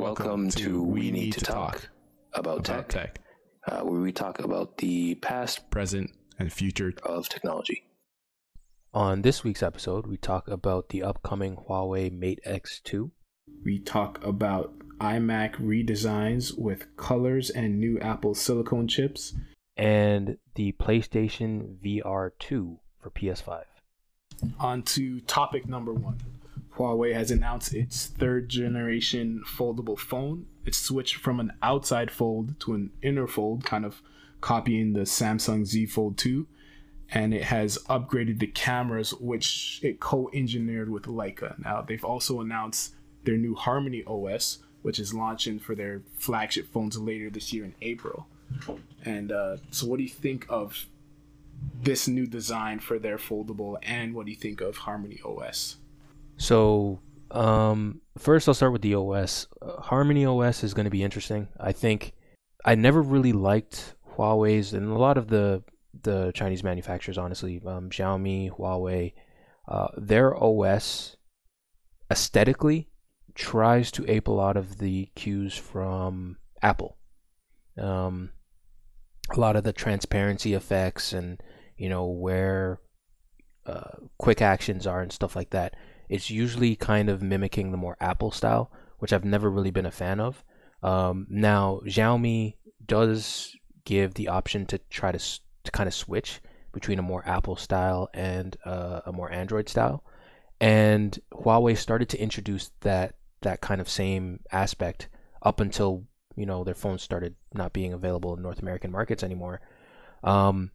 Welcome to We Need to Talk about, about tech, tech, uh, where we talk about the past present, and future. of technology. On this week's episode, we talk about the upcoming Huawei Mate X2. We talk about iMac redesigns with colors and new Apple Silicon chips. and the PlayStation VR 2 for PS5. On to topic number one. Huawei has announced its third generation foldable phone. It switched from an outside fold to an inner fold, kind of copying the Samsung Z Fold 2. And it has upgraded the cameras, which it co engineered with Leica. Now, they've also announced their new Harmony OS, which is launching for their flagship phones later this year in April. And uh, so, what do you think of this new design for their foldable, and what do you think of Harmony OS? So, um, first I'll start with the OS. Uh, Harmony OS is going to be interesting. I think I never really liked Huawei's and a lot of the the Chinese manufacturers, honestly, um, Xiaomi, Huawei, uh, their OS aesthetically tries to ape a lot of the cues from Apple. Um, a lot of the transparency effects and you know where uh, quick actions are and stuff like that it's usually kind of mimicking the more Apple style, which I've never really been a fan of. Um, now, Xiaomi does give the option to try to, to kind of switch between a more Apple style and uh, a more Android style, and Huawei started to introduce that that kind of same aspect up until you know their phones started not being available in North American markets anymore. Um,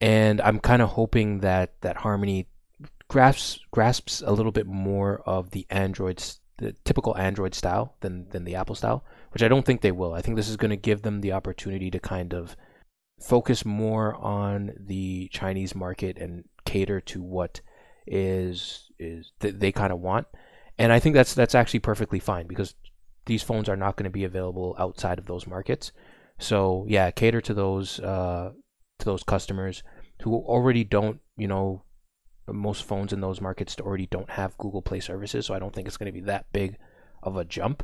and I'm kind of hoping that that Harmony grasps grasps a little bit more of the Android's the typical Android style than than the Apple style, which I don't think they will. I think this is going to give them the opportunity to kind of focus more on the Chinese market and cater to what is is th- they kind of want. And I think that's that's actually perfectly fine because these phones are not going to be available outside of those markets. So yeah, cater to those uh, to those customers who already don't, you know, most phones in those markets already don't have Google Play services, so I don't think it's going to be that big of a jump.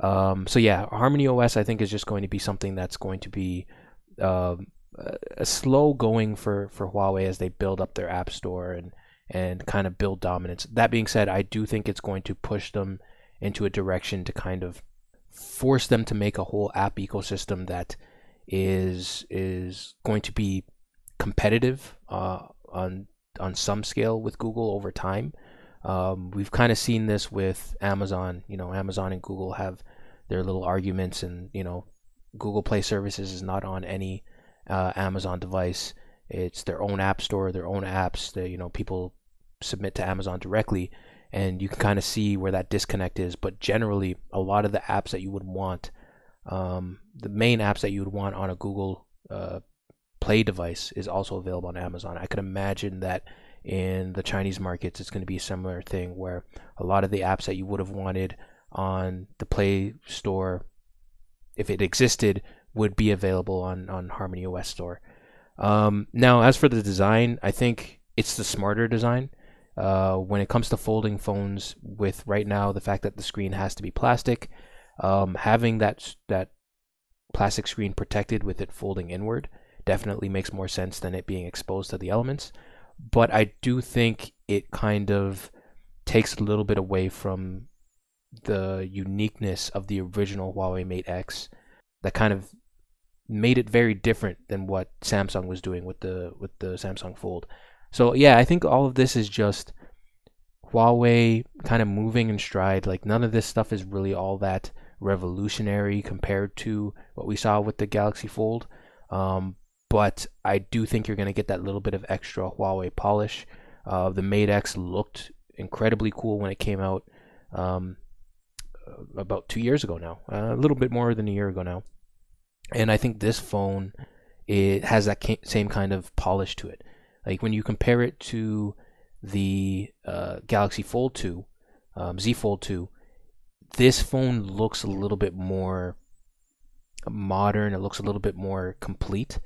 Um, so yeah, Harmony OS I think is just going to be something that's going to be a- a slow going for for Huawei as they build up their app store and and kind of build dominance. That being said, I do think it's going to push them into a direction to kind of force them to make a whole app ecosystem that is is going to be competitive uh, on on some scale with Google over time. Um, we've kind of seen this with Amazon. You know, Amazon and Google have their little arguments, and you know, Google Play Services is not on any uh, Amazon device. It's their own app store, their own apps that you know people submit to Amazon directly, and you can kind of see where that disconnect is. But generally, a lot of the apps that you would want, um, the main apps that you would want on a Google uh, Play device, is also available on Amazon. I could imagine that in the Chinese markets, it's going to be a similar thing where a lot of the apps that you would have wanted on the Play Store, if it existed, would be available on on Harmony OS Store. Um, now, as for the design, I think it's the smarter design. Uh, when it comes to folding phones, with right now the fact that the screen has to be plastic, um, having that that plastic screen protected with it folding inward definitely makes more sense than it being exposed to the elements. But I do think it kind of takes a little bit away from the uniqueness of the original Huawei Mate X that kind of made it very different than what Samsung was doing with the with the Samsung Fold. So yeah, I think all of this is just Huawei kind of moving in stride. Like none of this stuff is really all that revolutionary compared to what we saw with the Galaxy Fold. Um, but I do think you're going to get that little bit of extra Huawei polish. Uh, the Mate X looked incredibly cool when it came out um, about two years ago now, uh, a little bit more than a year ago now. And I think this phone it has that same kind of polish to it. Like when you compare it to the uh, Galaxy Fold 2, um, Z Fold 2, this phone looks a little bit more modern. It looks a little bit more complete,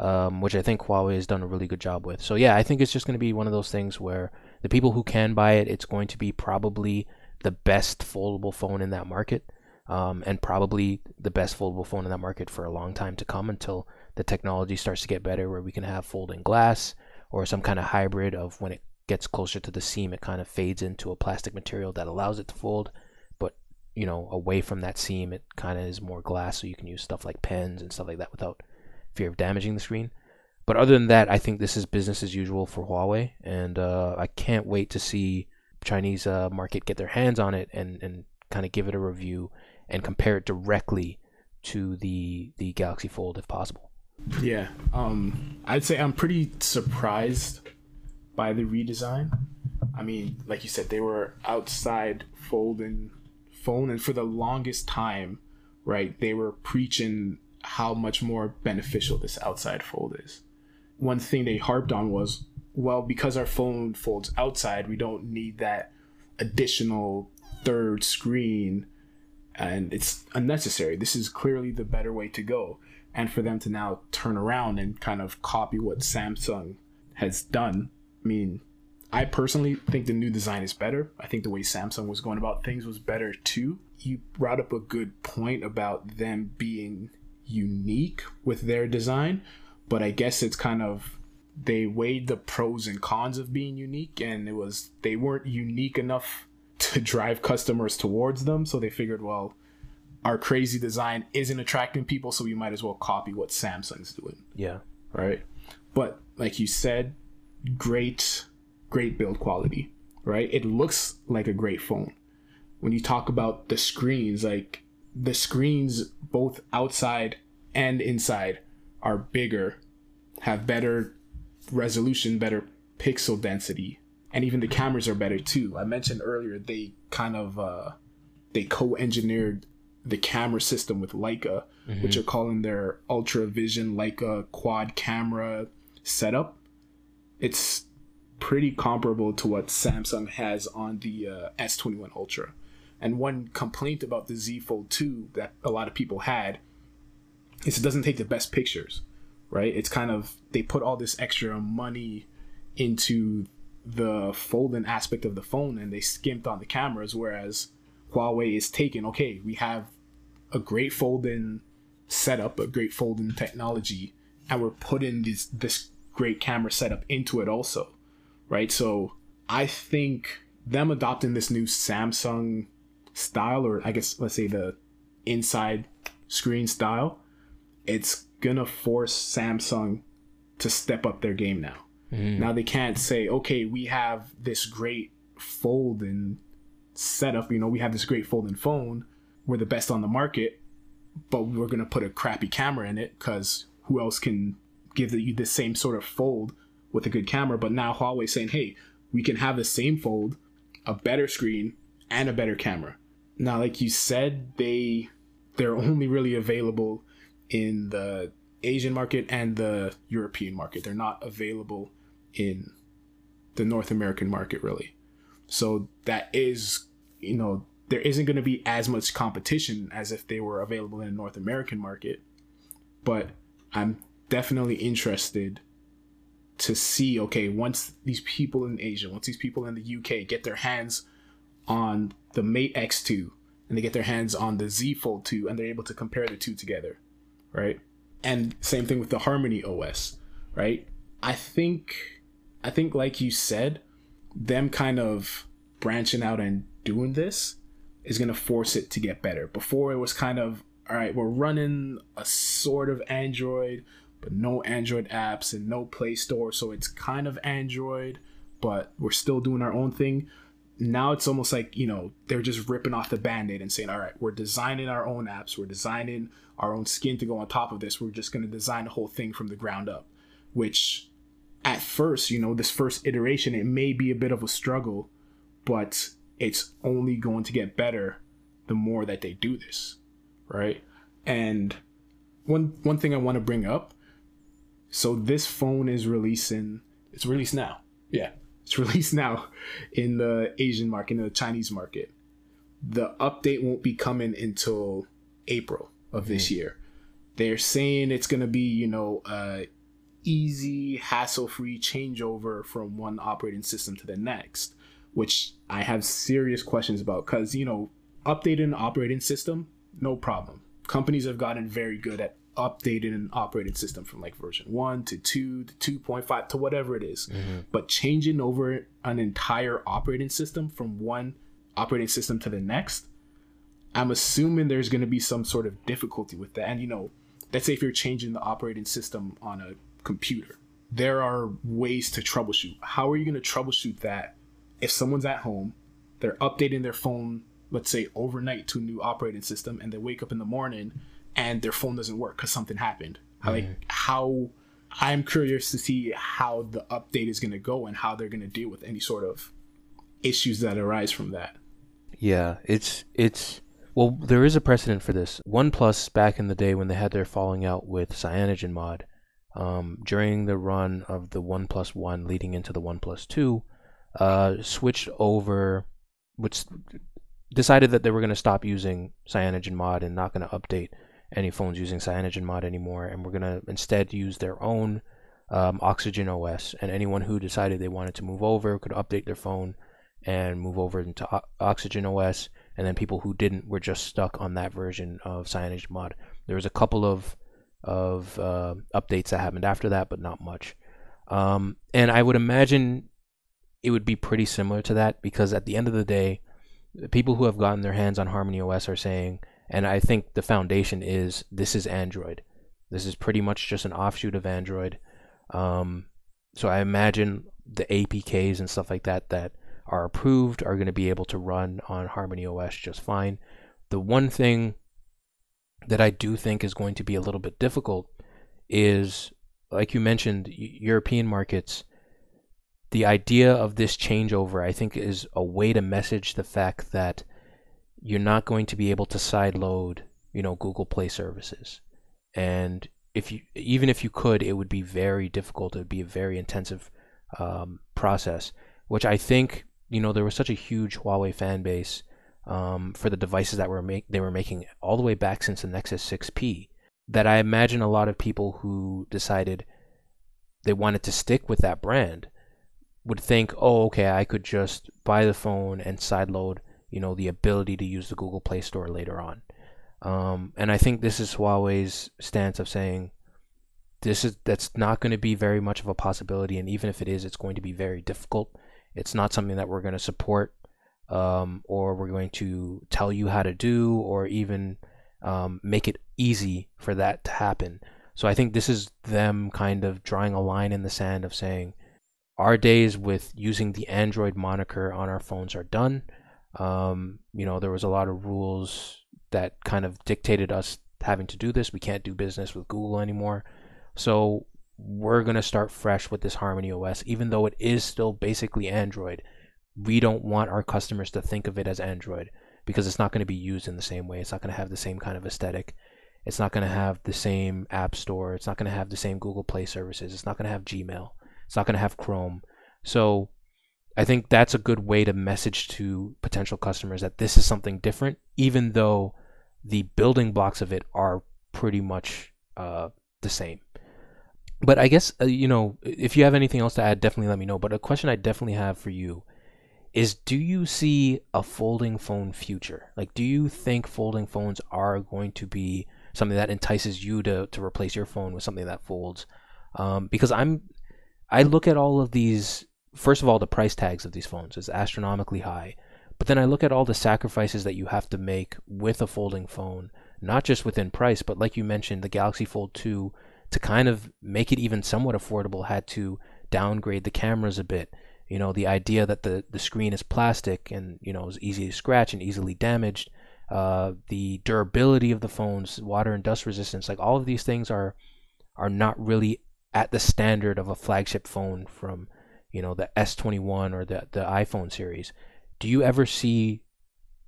um, which I think Huawei has done a really good job with. So yeah, I think it's just going to be one of those things where the people who can buy it, it's going to be probably the best foldable phone in that market. um, and probably the best foldable phone in that market for a long time to come until the technology starts to get better, where we can have folding glass or some kind of hybrid of when it gets closer to the seam, it kind of fades into a plastic material that allows it to fold. But you know, away from that seam, it kind of is more glass, so you can use stuff like pens and stuff like that without fear of damaging the screen. But other than that, I think this is business as usual for Huawei, and uh, I can't wait to see Chinese uh, market get their hands on it and, and kind of give it a review and compare it directly to the the Galaxy Fold if possible. Yeah, um, I'd say I'm pretty surprised by the redesign. I mean, like you said, they were outside folding phone, and for the longest time, right, they were preaching how much more beneficial this outside fold is. One thing they harped on was, well, because our phone folds outside, we don't need that additional third screen and it's unnecessary. This is clearly the better way to go. And for them to now turn around and kind of copy what Samsung has done, I mean, I personally think the new design is better. I think the way Samsung was going about things was better too. You brought up a good point about them being unique with their design, but I guess it's kind of they weighed the pros and cons of being unique and it was they weren't unique enough to drive customers towards them. So they figured, well, our crazy design isn't attracting people, so we might as well copy what Samsung's doing. Yeah. Right. But like you said, great, great build quality. Right. It looks like a great phone. When you talk about the screens, like the screens both outside and inside are bigger, have better resolution, better pixel density, and even the cameras are better too. I mentioned earlier they kind of uh, they co-engineered the camera system with Leica, mm-hmm. which are calling their Ultra Vision Leica quad camera setup. It's pretty comparable to what Samsung has on the uh, S21 Ultra. And one complaint about the Z Fold 2 that a lot of people had is it doesn't take the best pictures, right? It's kind of they put all this extra money into the folding aspect of the phone and they skimped on the cameras whereas Huawei is taking okay we have a great folding setup a great folding technology and we're putting this this great camera setup into it also right so I think them adopting this new Samsung style or I guess let's say the inside screen style it's gonna force Samsung to step up their game now Mm. Now they can't say, okay, we have this great folding setup. You know, we have this great folding phone. We're the best on the market, but we're gonna put a crappy camera in it because who else can give you the same sort of fold with a good camera? But now Huawei's saying, hey, we can have the same fold, a better screen, and a better camera. Now, like you said, they they're only really available in the Asian market and the European market. They're not available in the North American market, really. So that is, you know, there isn't going to be as much competition as if they were available in the North American market. But I'm definitely interested to see okay, once these people in Asia, once these people in the UK get their hands on the Mate X2 and they get their hands on the Z Fold 2 and they're able to compare the two together, right? And same thing with the Harmony OS, right? I think I think, like you said, them kind of branching out and doing this is going to force it to get better. Before it was kind of, all right, we're running a sort of Android, but no Android apps and no Play Store. So it's kind of Android, but we're still doing our own thing. Now it's almost like, you know, they're just ripping off the band aid and saying, all right, we're designing our own apps, we're designing our own skin to go on top of this. We're just going to design the whole thing from the ground up, which at first, you know, this first iteration, it may be a bit of a struggle, but it's only going to get better the more that they do this, right? And one one thing I want to bring up, so this phone is releasing. It's released now. Yeah, it's released now in the Asian market, in the Chinese market. The update won't be coming until April of this mm. year. They're saying it's gonna be, you know, uh, easy, hassle free changeover from one operating system to the next, which I have serious questions about because, you know, updating an operating system no problem. Companies have gotten very good at updating an operating system from like version 1 to 2 to 2.5 to whatever it is. Mm-hmm. But changing over an entire operating system from one operating system to the next, I'm assuming there's going to be some sort of difficulty with that. And you know, let's say if you're changing the operating system on a computer, there are ways to troubleshoot. How are you going to troubleshoot that if someone's at home, they're updating their phone, let's say overnight to a new operating system, and they wake up in the morning and their phone doesn't work because something happened? How, Like how I'm curious to see how the update is going to go and how they're going to deal with any sort of issues that arise from that. Yeah, it's it's well, there is a precedent for this. OnePlus back in the day when they had their falling out with Cyanogen Mod, um, during the run of the OnePlus One leading into the OnePlus Two, uh, switched over, which decided that they were going to stop using Cyanogen Mod and not going to update any phones using Cyanogen Mod anymore, and we're to instead use their own um, Oxygen OS. And anyone who decided they wanted to move over could update their phone and move over into O- Oxygen OS. And then people who didn't were just stuck on that version of Cyanogen Mod. There was a couple of of uh, updates that happened after that, but not much. Um, and I would imagine it would be pretty similar to that because at the end of the day, the people who have gotten their hands on Harmony OS are saying, and I think the foundation is this is Android. This is pretty much just an offshoot of Android. Um, so I imagine the APKs and stuff like that that are approved are going to be able to run on Harmony OS just fine. The one thing that I do think is going to be a little bit difficult is, like you mentioned, European markets. The idea of this changeover, I think, is a way to message the fact that you're not going to be able to sideload, you know, Google Play services. And if you, even if you could, it would be very difficult. It would be a very intensive um, process, which I think, you know, there was such a huge Huawei fan base um, for the devices that were make they were making all the way back since the Nexus 6P that I imagine a lot of people who decided they wanted to stick with that brand would think, oh, okay, I could just buy the phone and sideload, you know, the ability to use the Google Play Store later on. Um, and I think this is Huawei's stance of saying this is that's not going to be very much of a possibility, and even if it is, it's going to be very difficult. It's not something that we're going to support, um, or we're going to tell you how to do, or even um, make it easy for that to happen. So I think this is them kind of drawing a line in the sand of saying our days with using the Android moniker on our phones are done. Um, you know, there was a lot of rules that kind of dictated us having to do this. We can't do business with Google anymore. So we're going to start fresh with this Harmony OS, even though it is still basically Android. We don't want our customers to think of it as Android because it's not going to be used in the same way. It's not going to have the same kind of aesthetic. It's not going to have the same App Store. It's not going to have the same Google Play services. It's not going to have Gmail. It's not going to have Chrome. So I think that's a good way to message to potential customers that this is something different, even though the building blocks of it are pretty much uh, the same. But I guess, uh, you know, if you have anything else to add, definitely let me know. But a question I definitely have for you is do you see a folding phone future? Like, do you think folding phones are going to be something that entices you to, to replace your phone with something that folds? Um, because I'm, I look at all of these. First of all, the price tags of these phones is astronomically high, but then I look at all the sacrifices that you have to make with a folding phone, not just within price, but like you mentioned, the Galaxy Fold 2, to kind of make it even somewhat affordable, had to downgrade the cameras a bit. You know, the idea that the, the screen is plastic and, you know, is easy to scratch and easily damaged. Uh, the durability of the phones, water and dust resistance, like all of these things are are not really at the standard of a flagship phone from, you know, the S21 or the the iPhone series. Do you ever see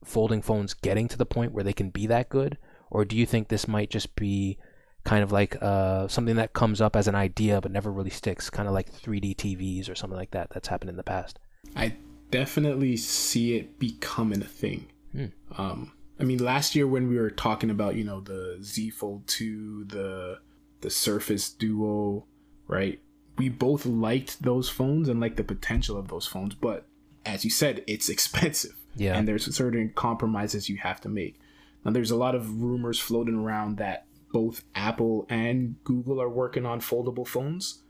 folding phones getting to the point where they can be that good, or do you think this might just be kind of like uh, something that comes up as an idea but never really sticks, kind of like 3D TVs or something like that that's happened in the past? I definitely see it becoming a thing. Hmm. Um, I mean, last year when we were talking about you know the Z Fold two, the the Surface Duo, right? We both liked those phones and like the potential of those phones, but as you said, it's expensive, Yeah. and there's certain compromises you have to make. Now, there's a lot of rumors floating around that both Apple and Google are working on foldable phones.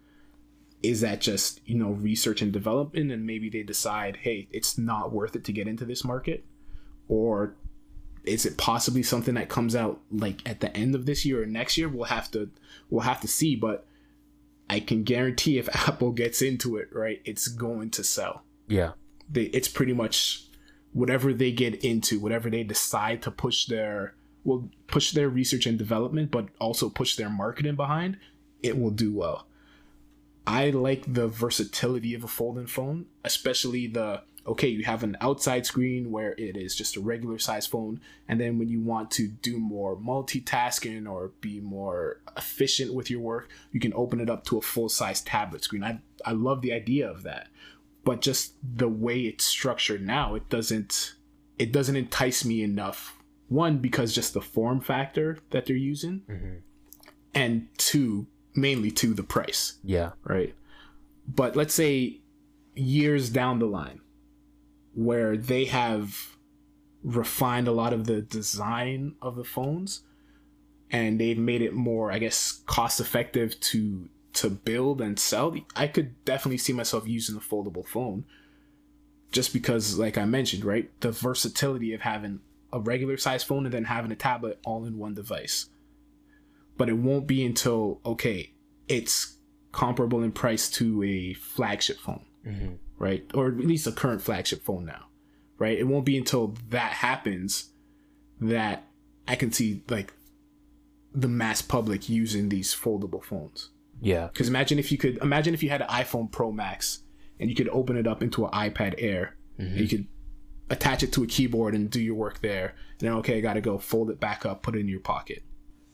Is that just, you know, research and development and maybe they decide, hey, it's not worth it to get into this market? Or is it possibly something that comes out like at the end of this year or next year? We'll have to we'll have to see, but I can guarantee if Apple gets into it, right, it's going to sell. Yeah. They it's pretty much whatever they get into, whatever they decide to push their will push their research and development, but also push their marketing behind, it will do well. I like the versatility of a folding phone, especially the okay, you have an outside screen where it is just a regular size phone, and then when you want to do more multitasking or be more efficient with your work, you can open it up to a full size tablet screen. I I love the idea of that. But just the way it's structured now, it doesn't it doesn't entice me enough. One, because just the form factor that they're using, Mm-hmm. and two, mainly to the price Yeah. right? But let's say years down the line, where they have refined a lot of the design of the phones, and they've made it more, I guess, cost effective to to build and sell. I could definitely see myself using a foldable phone, just because, like I mentioned, right, the versatility of having a regular size phone and then having a tablet all in one device. But it won't be until okay, it's comparable in price to a flagship phone, Mm-hmm. Right? Or at least a current flagship phone now, right? It won't be until that happens that I can see like the mass public using these foldable phones. Yeah. Because imagine if you could imagine if you had an iPhone Pro Max and you could open it up into an iPad Air, and you mm-hmm. could attach it to a keyboard and do your work there. And then okay, I got to go fold it back up, put it in your pocket.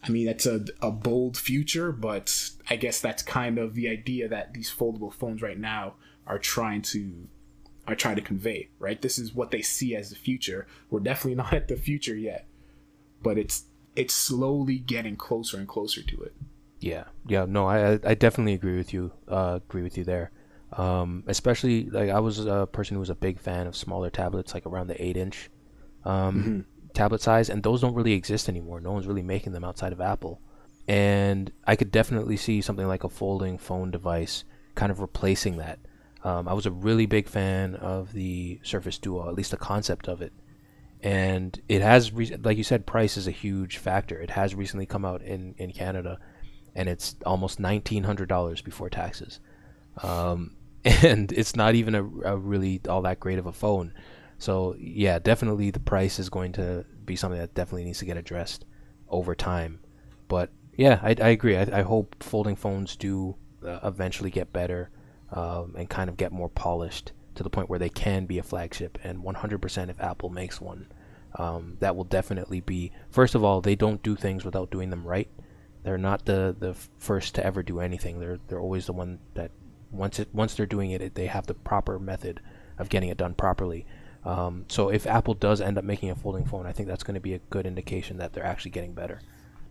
I mean, that's a, a bold future, but I guess that's kind of the idea that these foldable phones right now are trying to are trying to convey, right? This is what they see as the future. We're definitely not at the future yet, but it's it's slowly getting closer and closer to it. Yeah, yeah, no, I I- definitely agree with you. Uh, agree with you there. Um, especially like I was a person who was a big fan of smaller tablets, like around the eight inch, um, tablet size, and those don't really exist anymore. No one's really making them outside of Apple, and I could definitely see something like a folding phone device kind of replacing that. Um, I was a really big fan of the Surface Duo, at least the concept of it, and it has, re- like you said, price is a huge factor. It has recently come out in in Canada and it's almost nineteen hundred dollars before taxes, um, and it's not even a, a really all that great of a phone. So yeah, definitely the price is going to be something that definitely needs to get addressed over time. But yeah, I, I agree. I, I hope folding phones do uh, eventually get better um, and kind of get more polished to the point where they can be a flagship. And 100% if Apple makes one, um, that will definitely be. First of all, they don't do things without doing them right. They're not the the first to ever do anything. They're they're always the one that once it once they're doing it, it they have the proper method of getting it done properly. Um, so if Apple does end up making a folding phone, I think that's going to be a good indication that they're actually getting better.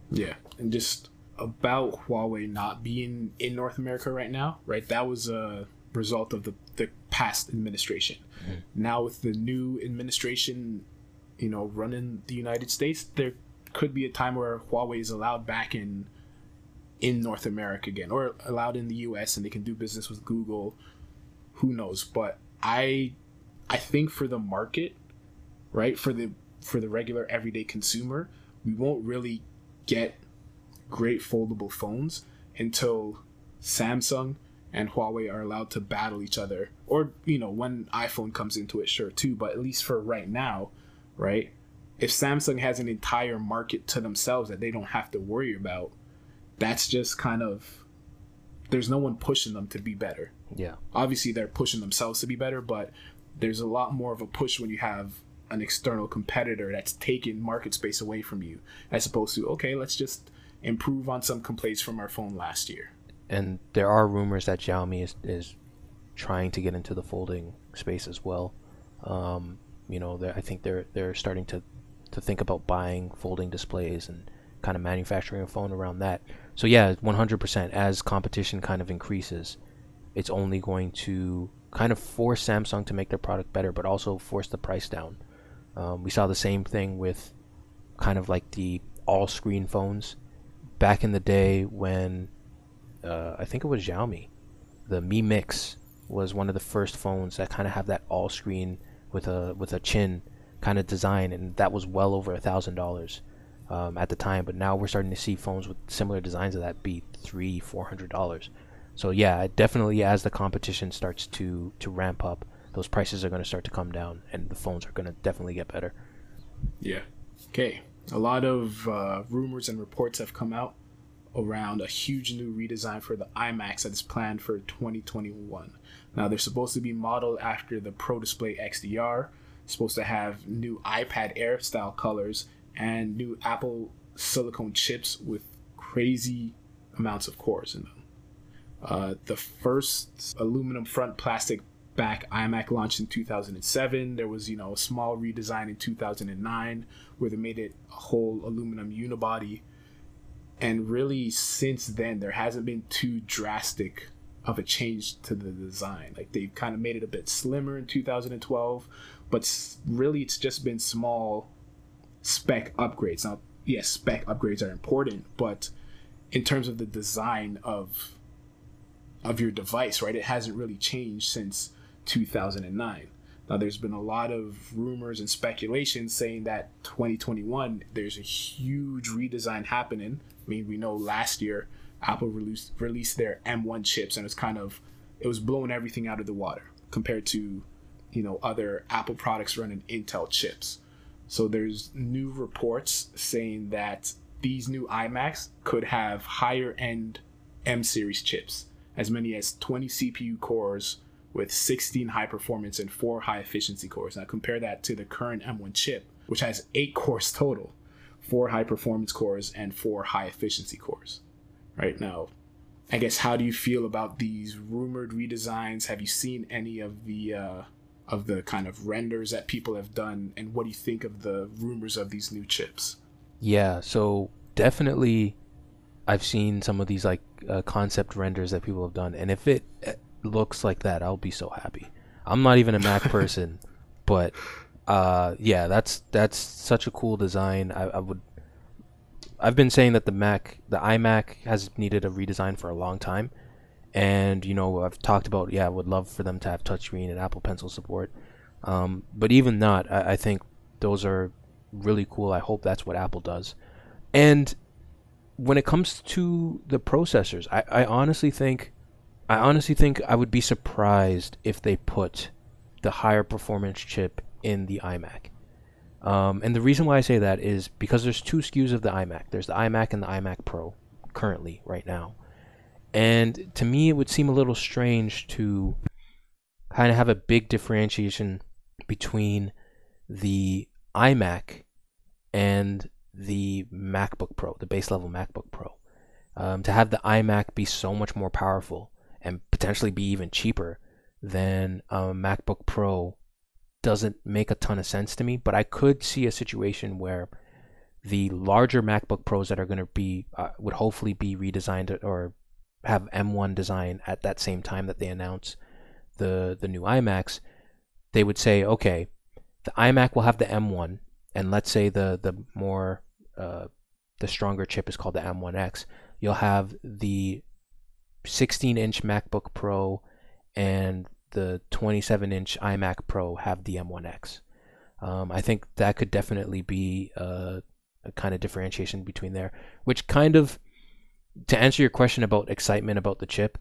Yeah, and just about Huawei not being in North America right now, right? That was a result of the the past administration. Mm-hmm. Now with the new administration, you know, running the United States, there could be a time where Huawei is allowed back in in North America again, or allowed in the U.S. and they can do business with Google. Who knows? But I I think for the market, right for the for the regular everyday consumer, we won't really get great foldable phones until Samsung and Huawei are allowed to battle each other. Or, you know, when iPhone comes into it, sure, too. But at least for right now, right? If Samsung has an entire market to themselves that they don't have to worry about, that's just kind of. There's no one pushing them to be better. Yeah. Obviously, they're pushing themselves to be better, but there's a lot more of a push when you have an external competitor that's taking market space away from you, as opposed to, okay, let's just improve on some complaints from our phone last year. and there are rumors that Xiaomi is, is trying to get into the folding space as well. Um, you know, I think they're they're starting to to think about buying folding displays and kind of manufacturing a phone around that. So yeah, 100%. As competition kind of increases, it's only going to kind of force Samsung to make their product better, but also force the price down. Um, we saw the same thing with kind of like the all screen phones. Back in the day when uh, I think it was Xiaomi, the Mi Mix was one of the first phones that kind of have that all screen with a with a chin kind of design, and that was well over a thousand dollars um, at the time. But now we're starting to see phones with similar designs of that be three, four hundred dollars. So yeah, definitely as the competition starts to to ramp up, those prices are going to start to come down, and the phones are going to definitely get better. Yeah. Okay. A lot of uh, rumors and reports have come out around a huge new redesign for the iMacs that is planned for 2021. Now they're supposed to be modeled after the Pro Display XDR, supposed to have new iPad Air style colors and new Apple Silicon chips with crazy amounts of cores in them. Uh, the first aluminum front plastic back iMac launched in 2007. There was, you know, a small redesign in 2009 where they made it a whole aluminum unibody. And really, since then, there hasn't been too drastic of a change to the design. Like they've kind of made it a bit slimmer in 2012, but really, it's just been small spec upgrades. Now, yes, spec upgrades are important, but in terms of the design of of your device, right? It hasn't really changed since 2009. Now, there's been a lot of rumors and speculation saying that 2021 there's a huge redesign happening. I mean, we know last year Apple released released their M1 chips, and it's kind of it was blowing everything out of the water compared to you know other Apple products running Intel chips. So there's new reports saying that these new iMacs could have higher end M series chips, as many as 20 CPU cores with 16 high performance and 4 high efficiency cores. Now compare that to the current M1 chip, which has 8 cores total, 4 high performance cores and 4 high efficiency cores. Right now, I guess how do you feel about these rumored redesigns? Have you seen any of the uh, of the kind of renders that people have done, and what do you think of the rumors of these new chips? Yeah, so definitely, I've seen some of these like uh, concept renders that people have done, and if it looks like that, I'll be so happy. I'm not even a Mac person, but uh, yeah, that's that's such a cool design. I, I would. I've been saying that the Mac, the iMac, has needed a redesign for a long time, and you know I've talked about yeah, I would love for them to have touchscreen and Apple Pencil support. Um, but even not, I, I think those are really cool. I hope that's what Apple does. And when it comes to the processors, I, I honestly think I honestly think I would be surprised if they put the higher performance chip in the iMac. Um, and the reason why I say that is because there's two SKUs of the iMac. There's the iMac and the iMac Pro currently right now. And to me, it would seem a little strange to kind of have a big differentiation between the iMac and the MacBook Pro, the base level MacBook Pro. Um, to have the iMac be so much more powerful and potentially be even cheaper than a MacBook Pro doesn't make a ton of sense to me. But I could see a situation where the larger MacBook Pros that are going to be uh, would hopefully be redesigned or have M1 design at that same time that they announce the the new iMacs. They would say, okay, the iMac will have the M1, and let's say the the more uh, the stronger chip is called the M1X. You'll have the 16 inch MacBook Pro and the 27 inch iMac Pro have the M1X. Um, I think that could definitely be a, a, kind of differentiation between there, which kind of, to answer your question about excitement about the chip,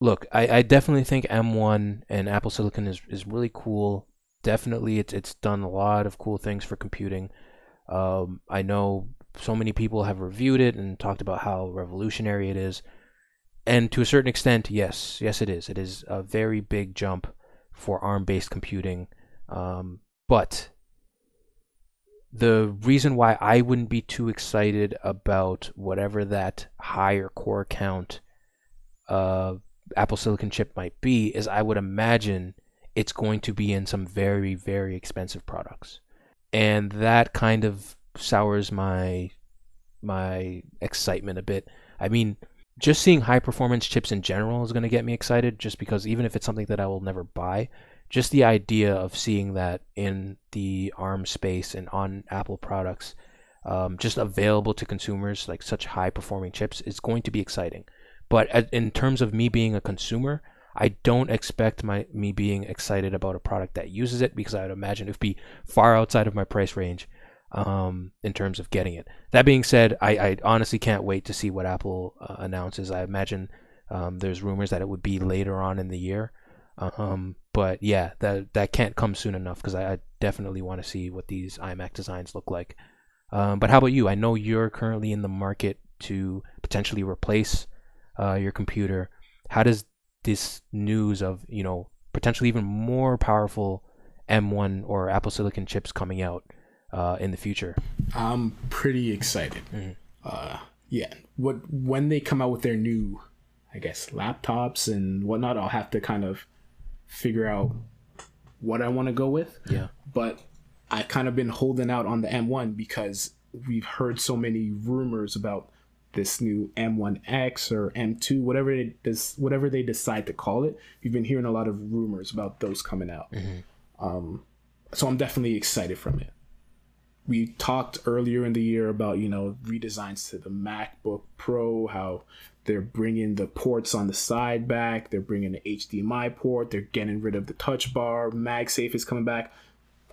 look, I, I definitely think M1 and Apple Silicon is, is really cool. Definitely, it's it's done a lot of cool things for computing. Um, I know so many people have reviewed it and talked about how revolutionary it is and to a certain extent, yes, yes, it is. It is a very big jump for ARM-based computing, um, but the reason why I wouldn't be too excited about whatever that higher core count uh, Apple Silicon chip might be is I would imagine it's going to be in some very very expensive products, and that kind of sours my my excitement a bit. I mean just seeing high performance chips in general is going to get me excited just because even if it's something that I will never buy, just the idea of seeing that in the ARM space and on Apple products, um, just available to consumers, like such high performing chips, is going to be exciting. But in terms of me being a consumer, I don't expect my me being excited about a product that uses it because I would imagine it would be far outside of my price range um, in terms of getting it. That being said, I, I honestly can't wait to see what Apple uh, announces. I imagine um, there's rumors that it would be later on in the year. Um, but yeah, that that can't come soon enough because I, I, definitely want to see what these iMac designs look like. Um, but how about you? I know you're currently in the market to potentially replace uh, your computer. How does this news of you know potentially even more powerful M1 or Apple Silicon chips coming out uh, in the future? I'm pretty excited. Mm-hmm. Uh, yeah, what when they come out with their new, I guess laptops and whatnot, I'll have to kind of figure out what I want to go with. Yeah, but I've kind of been holding out on the M1 because we've heard so many rumors about this new M1X or M2, whatever it does, whatever they decide to call it. We've been hearing a lot of rumors about those coming out. Mm-hmm. Um, so I'm definitely excited from it. We talked earlier in the year about you know redesigns to the MacBook Pro, how they're bringing the ports on the side back, they're bringing the HDMI port, they're getting rid of the Touch Bar, MagSafe is coming back,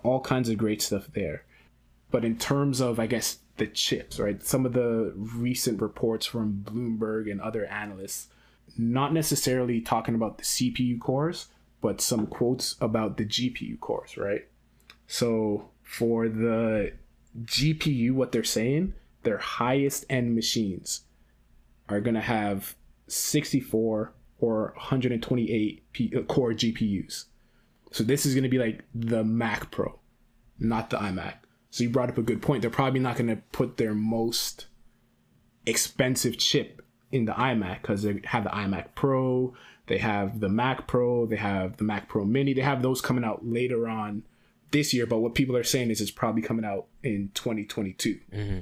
all kinds of great stuff there. But in terms of, I guess, the chips, right? Some of the recent reports from Bloomberg and other analysts, not necessarily talking about the CPU cores, but some quotes about the GPU cores, right? So for the GPU, what they're saying, their highest end machines are going to have 64 or 128 P- uh, core GPUs. So this is going to be like the Mac Pro, not the iMac. So you brought up a good point. They're probably not going to put their most expensive chip in the iMac because they have the iMac Pro, they have the Mac Pro, they have the Mac Pro Mini. They have those coming out later on this year. But what people are saying is it's probably coming out in 2022. Mm-hmm.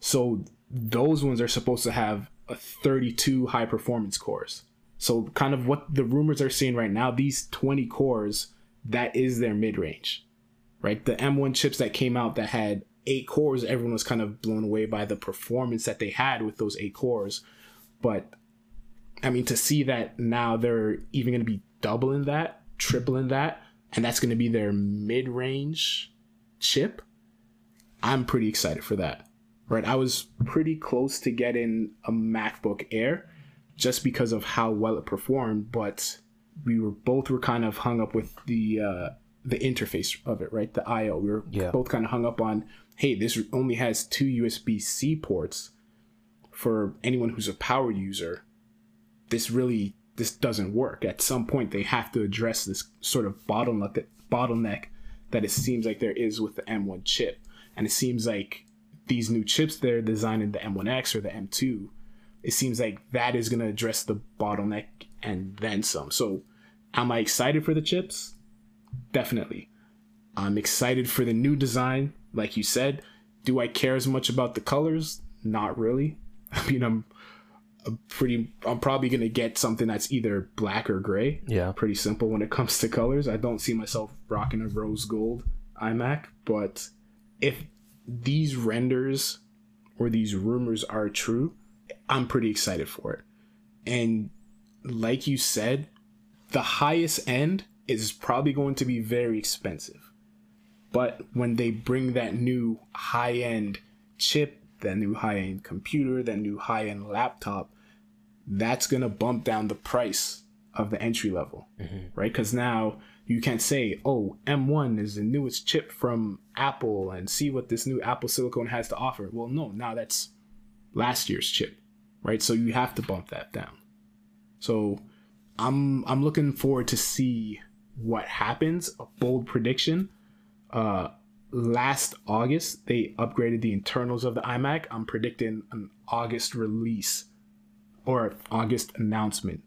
So those ones are supposed to have a 32 high performance cores. So kind of what the rumors are saying right now, these 20 cores, that is their mid range right? The M1 chips that came out that had eight cores, everyone was kind of blown away by the performance that they had with those eight cores. But I mean, to see that now they're even going to be doubling that, tripling that, and that's going to be their mid range chip, I'm pretty excited for that. Right? I was pretty close to getting a MacBook Air just because of how well it performed, but we were both were kind of hung up with the uh, the interface of it, right? The I/O. We were yeah. both kind of hung up on, hey, this only has two USB C ports. For anyone who's a power user, this really this doesn't work. At some point, they have to address this sort of bottleneck that bottleneck that it seems like there is with the M1 chip, and it seems like these new chips they're designing the M1X or the M2. It seems like that is going to address the bottleneck and then some. So, am I excited for the chips? Definitely. I'm excited for the new design. Like you said, do I care as much about the colors? Not really. I mean, I'm pretty. I'm probably gonna get something that's either black or gray. Yeah. Pretty simple when it comes to colors. I don't see myself rocking a rose gold iMac, but if these renders or these rumors are true, I'm pretty excited for it. And like you said, the highest end is probably going to be very expensive. But when they bring that new high end chip, that new high end computer, that new high end laptop, that's going to bump down the price of the entry level, mm-hmm. right? Because now you can't say, oh, M1 is the newest chip from Apple and see what this new Apple Silicon has to offer. Well, no, now that's last year's chip, right? So you have to bump that down. So I'm I'm looking forward to see what happens. A bold prediction. Uh, last August, they upgraded the internals of the iMac. I'm predicting an August release or August announcement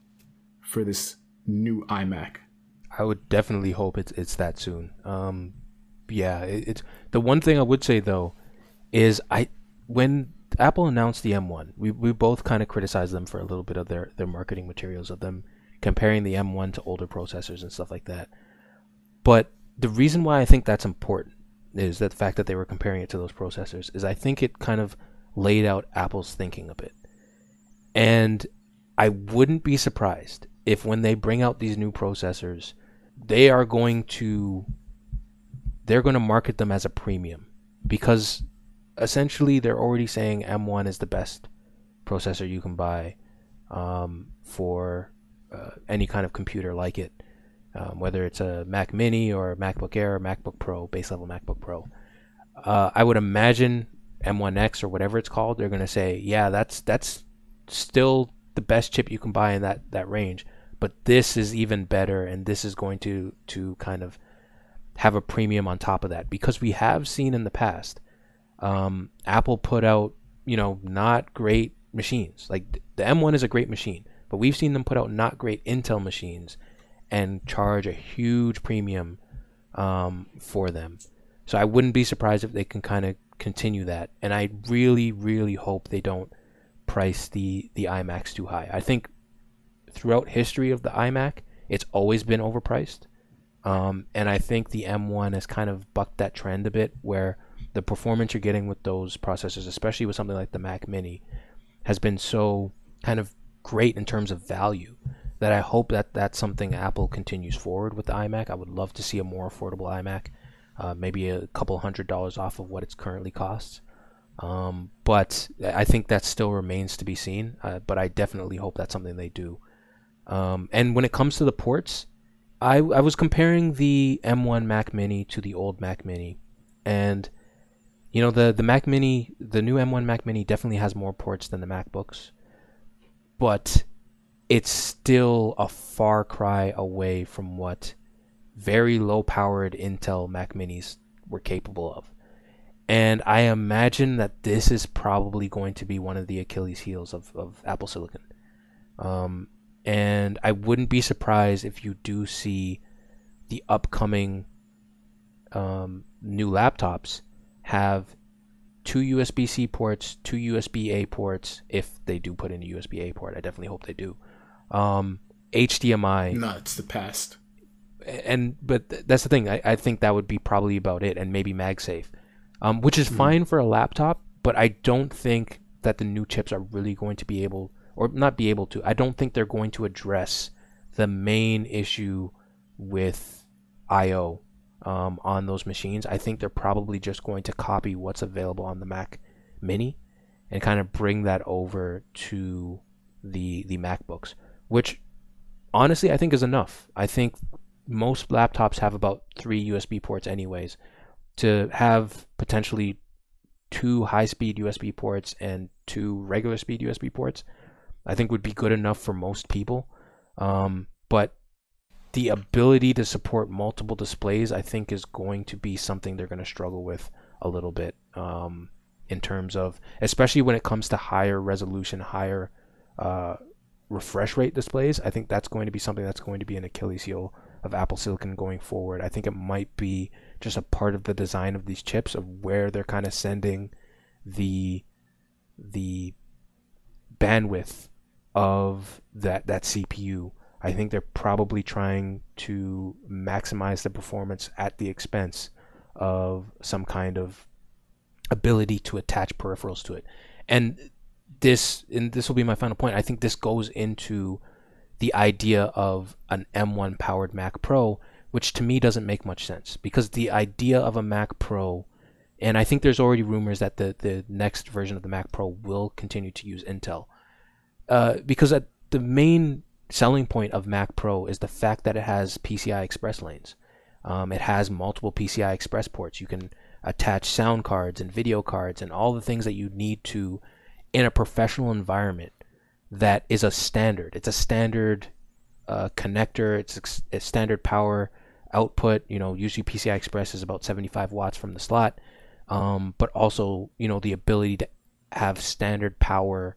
for this new iMac. I would definitely hope it's it's that soon. Um, yeah, it, it's the one thing I would say though is I when Apple announced the M1, we we both kind of criticized them for a little bit of their their marketing materials of them comparing the M1 to older processors and stuff like that. But the reason why I think that's important is that the fact that they were comparing it to those processors is I think it kind of laid out Apple's thinking a bit. And I wouldn't be surprised if when they bring out these new processors, they are going to they're going to market them as a premium because essentially they're already saying M1 is the best processor you can buy um, for uh, any kind of computer like it, um, whether it's a Mac Mini or MacBook Air or MacBook Pro, base level MacBook Pro. Uh, I would imagine M1X or whatever it's called, they're going to say, yeah, that's that's still the best chip you can buy in that that range, but this is even better, and this is going to to kind of have a premium on top of that because we have seen in the past um, Apple put out you know not great machines. Like the M1 is a great machine, but we've seen them put out not great Intel machines and charge a huge premium um, for them. So I wouldn't be surprised if they can kind of continue that. And I really, really hope they don't price the the iMacs too high. I think throughout history of the iMac, it's always been overpriced. Um, and I think the M1 has kind of bucked that trend a bit, where the performance you're getting with those processors, especially with something like the Mac Mini, has been so kind of great in terms of value that I hope that that's something Apple continues forward with the iMac. I would love to see a more affordable iMac, uh, maybe a couple hundred dollars off of what it's currently costs. Um, but I think that still remains to be seen. Uh, but I definitely hope that's something they do. Um, and when it comes to the ports, I, I was comparing the M1 Mac Mini to the old Mac Mini, and you know the the Mac Mini, the new M1 Mac Mini definitely has more ports than the MacBooks, but it's still a far cry away from what very low powered Intel Mac Minis were capable of. And I imagine that this is probably going to be one of the Achilles heels of, of Apple Silicon. Um, and I wouldn't be surprised if you do see the upcoming um, new laptops have two USB C ports, two USB A ports, if they do put in a USB A port. I definitely hope they do. Um, HDMI. No, it's the past. And but th- that's the thing. I, I think that would be probably about it, and maybe MagSafe, um, which is mm fine for a laptop. But I don't think that the new chips are really going to be able, or not be able to. I don't think they're going to address the main issue with I/O um, on those machines. I think they're probably just going to copy what's available on the Mac Mini and kind of bring that over to the the MacBooks, which honestly I think is enough. I think most laptops have about three USB ports, anyways. To have potentially two high-speed USB ports and two regular speed USB ports, I think would be good enough for most people. Um, but the ability to support multiple displays, I think, is going to be something they're going to struggle with a little bit um, in terms of, especially when it comes to higher resolution, higher uh, refresh rate displays. I think that's going to be something that's going to be an Achilles heel of Apple Silicon going forward. I think it might be just a part of the design of these chips of where they're kind of sending the the bandwidth of that that CPU I think they're probably trying to maximize the performance at the expense of some kind of ability to attach peripherals to it. And this and this will be my final point. I think this goes into the idea of an M1 powered Mac Pro, which to me doesn't make much sense because the idea of a Mac Pro and I think there's already rumors that the, the next version of the Mac Pro will continue to use Intel. Uh, because at the main selling point of Mac Pro is the fact that it has PCI Express lanes. Um, it has multiple PCI Express ports. You can attach sound cards and video cards and all the things that you need to in a professional environment that is a standard. It's a standard uh, connector. It's a standard power output. You know, usually PCI Express is about 75 watts from the slot, um, but also you know the ability to have standard power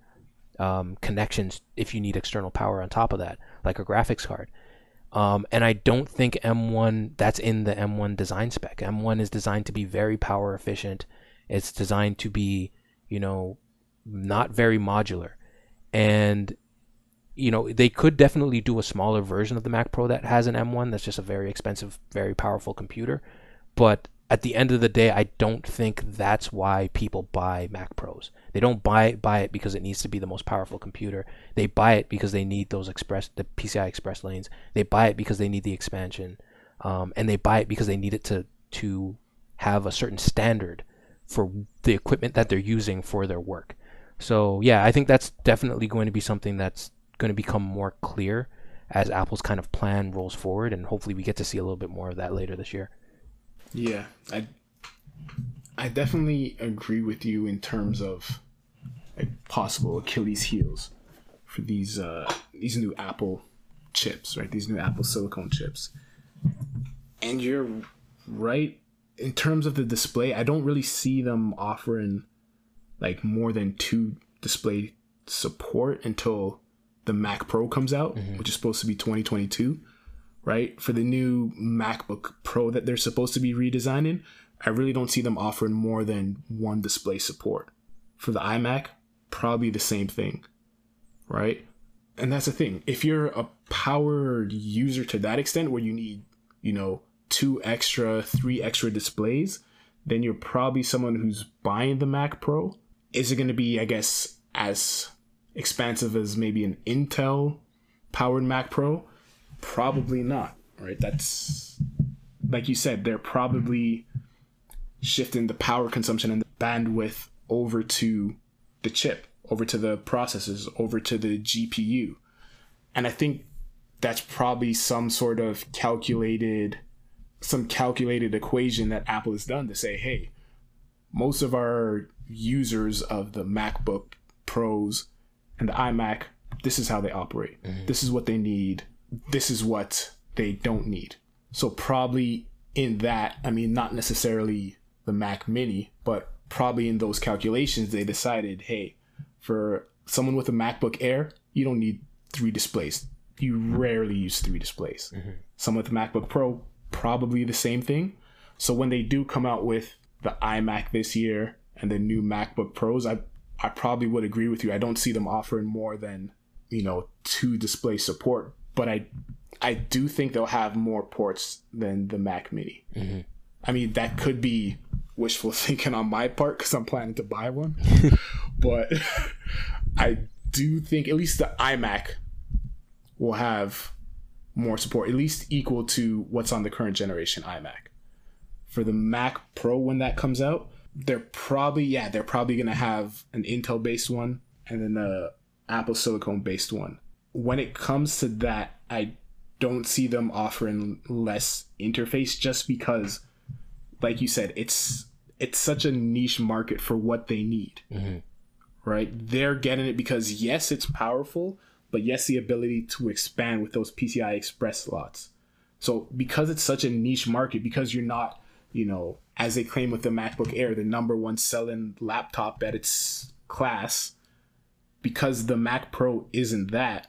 um, connections if you need external power on top of that, like a graphics card. Um, and I don't think M1 that's in the M1 design spec. M1 is designed to be very power efficient. It's designed to be, you know, not very modular. And you know, they could definitely do a smaller version of the Mac Pro that has an M1 that's just a very expensive, very powerful computer. But at the end of the day, I don't think that's why people buy Mac Pros. They don't buy buy it because it needs to be the most powerful computer. They buy it because they need those express the PCI Express lanes. They buy it because they need the expansion, um, and they buy it because they need it to to have a certain standard for the equipment that they're using for their work. So yeah, I think that's definitely going to be something that's going to become more clear as Apple's kind of plan rolls forward, and hopefully we get to see a little bit more of that later this year. Yeah, I I definitely agree with you in terms of possible Achilles heels for these uh these new Apple chips, right? These new Apple Silicon chips. And you're right in terms of the display, I don't really see them offering like more than two display support until the Mac Pro comes out, mm-hmm. which is supposed to be 2022, right? For the new MacBook Pro that they're supposed to be redesigning, I really don't see them offering more than one display support. For the iMac, probably the same thing, right? And that's the thing. If you're a powered user to that extent where you need, you know, two extra, three extra displays, then you're probably someone who's buying the Mac Pro. Is it going to be, I guess, as expansive as maybe an Intel powered Mac Pro? Probably not, right? That's like you said, they're probably shifting the power consumption and the bandwidth over to the chip, over to the processors, over to the GPU. And I think that's probably some sort of calculated some calculated equation that Apple has done to say, hey, most of our users of the MacBook Pros and the iMac, this is how they operate. Mm-hmm. This is what they need. This is what they don't need. So probably in that, I mean, not necessarily the Mac Mini, but probably in those calculations, they decided, hey, for someone with a MacBook Air, you don't need three displays. You rarely use three displays. Mm-hmm. Someone with a MacBook Pro, probably the same thing. So when they do come out with the iMac this year and the new MacBook Pros, I I probably would agree with you. I don't see them offering more than you know two display support, but I I do think they'll have more ports than the Mac Mini. Mm-hmm. I mean that could be wishful thinking on my part because I'm planning to buy one, but I do think at least the iMac will have more support, at least equal to what's on the current generation iMac. For the Mac Pro, when that comes out, they're probably yeah, they're probably gonna have an Intel based one and then a Apple Silicon based one. When it comes to that, I don't see them offering less interface just because, like you said, it's it's such a niche market for what they need. Mm-hmm. Right? They're getting it because yes, it's powerful, but yes, the ability to expand with those PCI Express slots. So because it's such a niche market, because you're not, you know, as they claim with the MacBook Air, the number one selling laptop at its class, because the Mac Pro isn't that,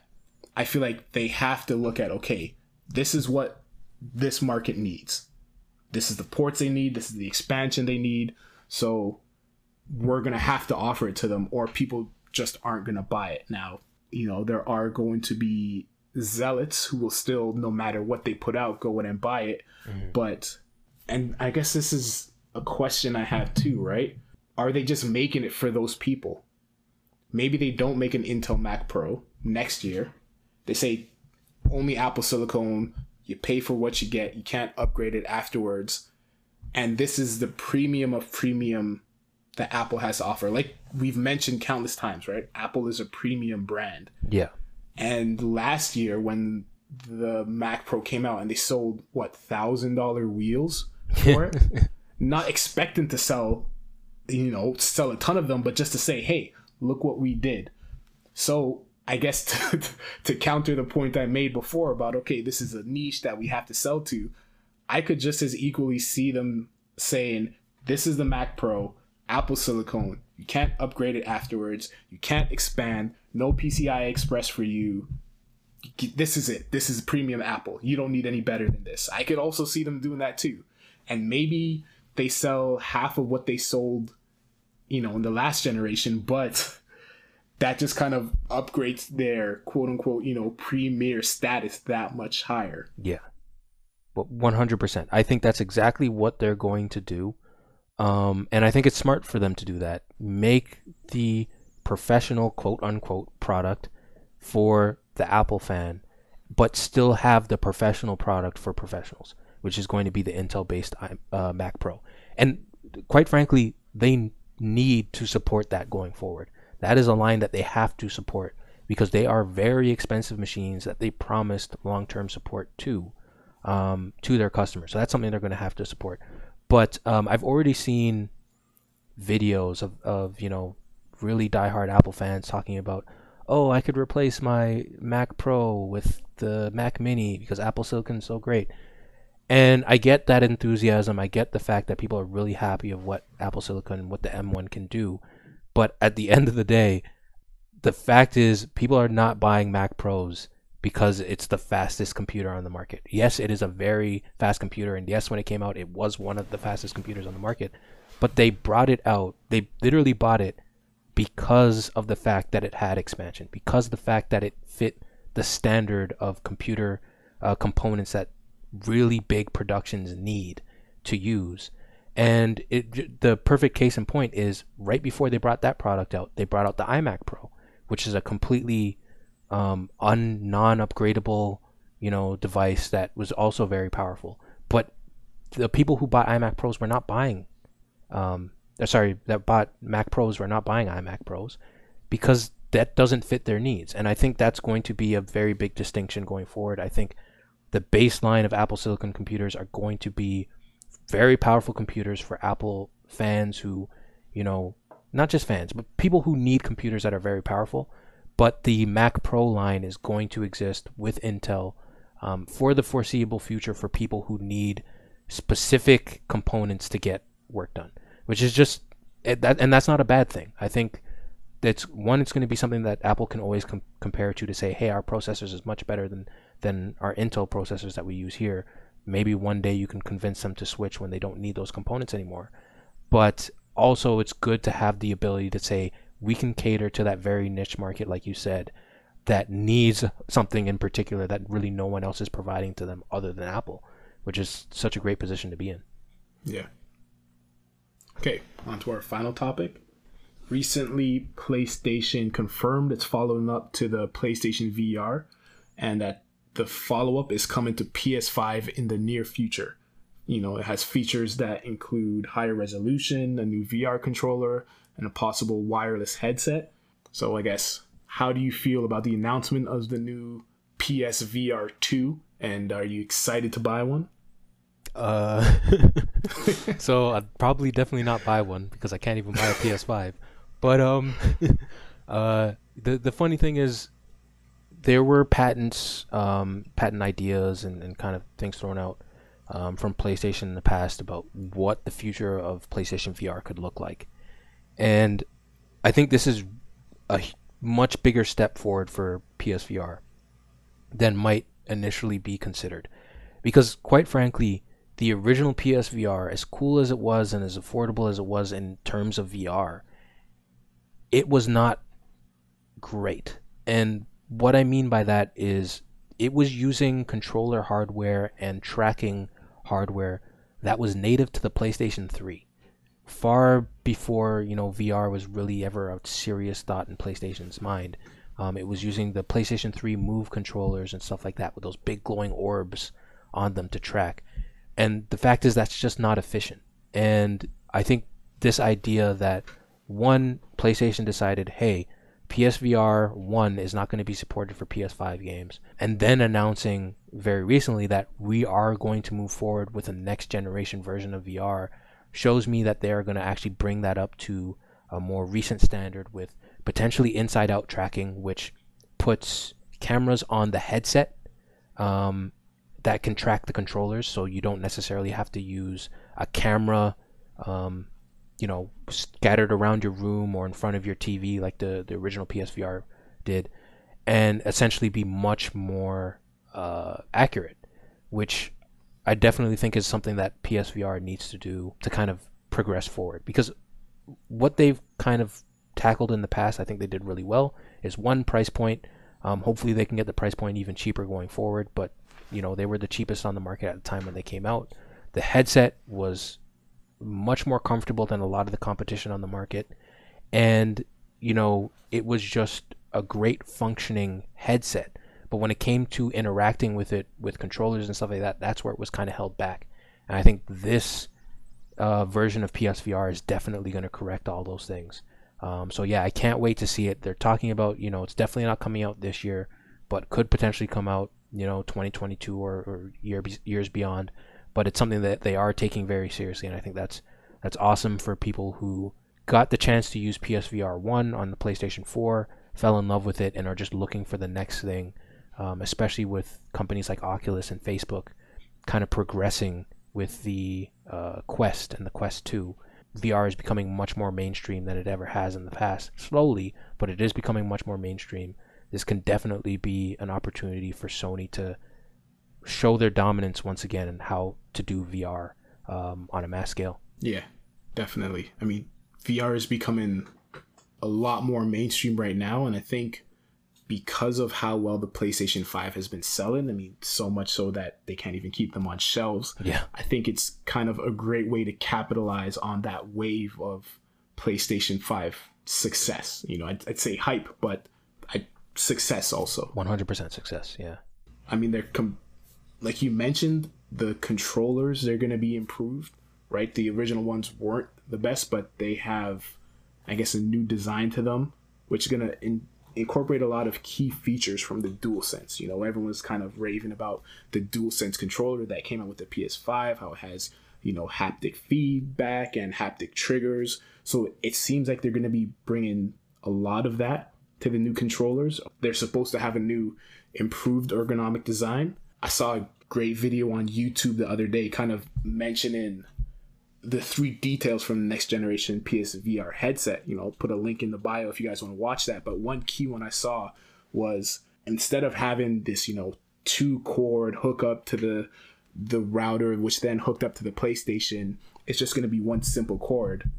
I feel like they have to look at okay, this is what this market needs. This is the ports they need, this is the expansion they need. So we're going to have to offer it to them or people just aren't going to buy it. Now, you know, there are going to be zealots who will still, no matter what they put out, go in and buy it. Mm-hmm. But, and I guess this is a question I have too, right? Are they just making it for those people? Maybe they don't make an Intel Mac Pro next year. They say only Apple Silicon, you pay for what you get, you can't upgrade it afterwards. And this is the premium of premium that Apple has to offer. Like we've mentioned countless times, right? Apple is a premium brand. Yeah. And last year when the Mac Pro came out and they sold what thousand dollar wheels for it, not expecting to sell, you know, sell a ton of them, but just to say, hey, look what we did. So I guess to, to counter the point I made before about okay, this is a niche that we have to sell to, I could just as equally see them saying, this is the Mac Pro Apple Silicon. You can't upgrade it afterwards. You can't expand. No PCI Express for you. This is it. This is premium Apple. You don't need any better than this. I could also see them doing that too. And maybe they sell half of what they sold, you know, in the last generation, but that just kind of upgrades their quote unquote, you know, premier status that much higher. Yeah. But 100%. I think that's exactly what they're going to do. Um, and I think it's smart for them to do that. Make the professional quote unquote product for the Apple fan, but still have the professional product for professionals, which is going to be the Intel based uh, Mac Pro. And quite frankly, they need to support that going forward. That is a line that they have to support because they are very expensive machines that they promised long term support to. Um, to their customers. So that's something they're going to have to support. But um, I've already seen videos of, of you know really diehard Apple fans talking about, oh, I could replace my Mac Pro with the Mac Mini because Apple Silicon is so great. And I get that enthusiasm. I get the fact that people are really happy of what Apple Silicon and what the M1 can do. But at the end of the day, the fact is people are not buying Mac Pros because it's the fastest computer on the market. Yes, it is a very fast computer, and yes, when it came out, it was one of the fastest computers on the market. But they brought it out. They literally bought it because of the fact that it had expansion, because the fact that it fit the standard of computer uh, components that really big productions need to use. And it, the perfect case in point is right before they brought that product out, they brought out the iMac Pro, which is a completely um, un non upgradable you know device that was also very powerful. But the people who bought iMac Pros were not buying. Um, uh, sorry, that bought Mac Pros were not buying iMac Pros because that doesn't fit their needs. And I think that's going to be a very big distinction going forward. I think the baseline of Apple Silicon computers are going to be very powerful computers for Apple fans who, you know, not just fans, but people who need computers that are very powerful but the Mac Pro line is going to exist with Intel um, for the foreseeable future for people who need specific components to get work done, which is just eh, that, and that's not a bad thing. I think that's one. It's going to be something that Apple can always com- compare to to say, hey, our processors is much better than than our Intel processors that we use here. Maybe one day you can convince them to switch when they don't need those components anymore. But also, it's good to have the ability to say, we can cater to that very niche market, like you said, that needs something in particular that really no one else is providing to them other than Apple, which is such a great position to be in. Yeah. Okay, on to our final topic. Recently, PlayStation confirmed it's following up to the PlayStation VR and that the follow up is coming to PS5 in the near future. You know, it has features that include higher resolution, a new VR controller, and a possible wireless headset. So I guess how do you feel about the announcement of the new PSVR 2 and are you excited to buy one? Uh so I'd probably definitely not buy one because I can't even buy a PS5. But um uh the the funny thing is there were patents um patent ideas and, and kind of things thrown out um, from PlayStation in the past about what the future of PlayStation VR could look like. And I think this is a much bigger step forward for PSVR than might initially be considered. Because, quite frankly, the original PSVR, as cool as it was and as affordable as it was in terms of VR, it was not great. And what I mean by that is it was using controller hardware and tracking hardware that was native to the PlayStation 3 far before you know VR was really ever a serious thought in PlayStation's mind. Um, it was using the PlayStation 3 Move controllers and stuff like that with those big glowing orbs on them to track. And the fact is that's just not efficient. And I think this idea that one PlayStation decided, hey, PSVR 1 is not going to be supported for PS5 games, and then announcing very recently that we are going to move forward with a next generation version of VR shows me that they're going to actually bring that up to a more recent standard with potentially inside out tracking, which puts cameras on the headset um, that can track the controllers. So you don't necessarily have to use a camera, um, you know, scattered around your room or in front of your TV like the, the original PSVR did, and essentially be much more uh, accurate, which I definitely think is something that PSVR needs to do to kind of progress forward because what they've kind of tackled in the past. I think they did really well. Is one price point. Um, hopefully they can get the price point even cheaper going forward. But you know they were the cheapest on the market at the time when they came out. The headset was much more comfortable than a lot of the competition on the market, and you know it was just a great functioning headset. But when it came to interacting with it with controllers and stuff like that, that's where it was kind of held back. And I think this uh, version of PSVR is definitely going to correct all those things. Um, so yeah, I can't wait to see it. They're talking about, you know, it's definitely not coming out this year, but could potentially come out, you know, 2022 or, or year, years beyond. But it's something that they are taking very seriously, and I think that's that's awesome for people who got the chance to use PSVR one on the PlayStation 4, fell in love with it, and are just looking for the next thing. Um, especially with companies like Oculus and Facebook, kind of progressing with the uh, Quest and the Quest 2, VR is becoming much more mainstream than it ever has in the past. Slowly, but it is becoming much more mainstream. This can definitely be an opportunity for Sony to show their dominance once again and how to do VR um, on a mass scale. Yeah, definitely. I mean, VR is becoming a lot more mainstream right now, and I think because of how well the PlayStation 5 has been selling, I mean, so much so that they can't even keep them on shelves. Yeah. I think it's kind of a great way to capitalize on that wave of PlayStation 5 success. You know, I'd, I'd say hype, but I, success also. 100% success, yeah. I mean, they're, com- like you mentioned, the controllers, they're going to be improved, right? The original ones weren't the best, but they have, I guess, a new design to them, which is going to incorporate a lot of key features from the DualSense. You know, everyone's kind of raving about the DualSense controller that came out with the PS5, how it has, you know, haptic feedback and haptic triggers. So it seems like they're going to be bringing a lot of that to the new controllers. They're supposed to have a new improved ergonomic design. I saw a great video on YouTube the other day kind of mentioning the three details from the next generation PSVR headset. You know, put a link in the bio if you guys want to watch that. But one key one I saw was instead of having this, you know, two cord hookup to the the router, which then hooked up to the PlayStation, it's just going to be one simple cord,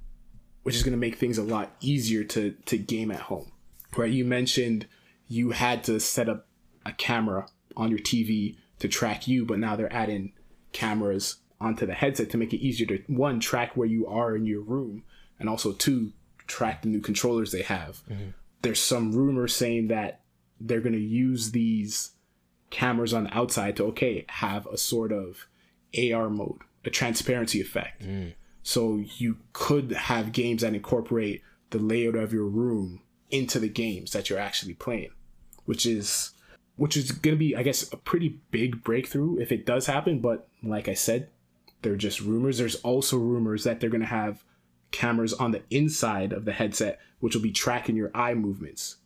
which is going to make things a lot easier to to game at home. Right? You mentioned you had to set up a camera on your TV to track you, but now they're adding cameras onto the headset to make it easier to one track where you are in your room and also two track the new controllers they have. Mm-hmm. There's some rumors saying that they're going to use these cameras on the outside to okay have a sort of AR mode, a transparency effect. Mm. So you could have games that incorporate the layout of your room into the games that you're actually playing, which is which is going to be I guess a pretty big breakthrough if it does happen, but like I said, they're just rumors. There's also rumors that they're going to have cameras on the inside of the headset, which will be tracking your eye movements,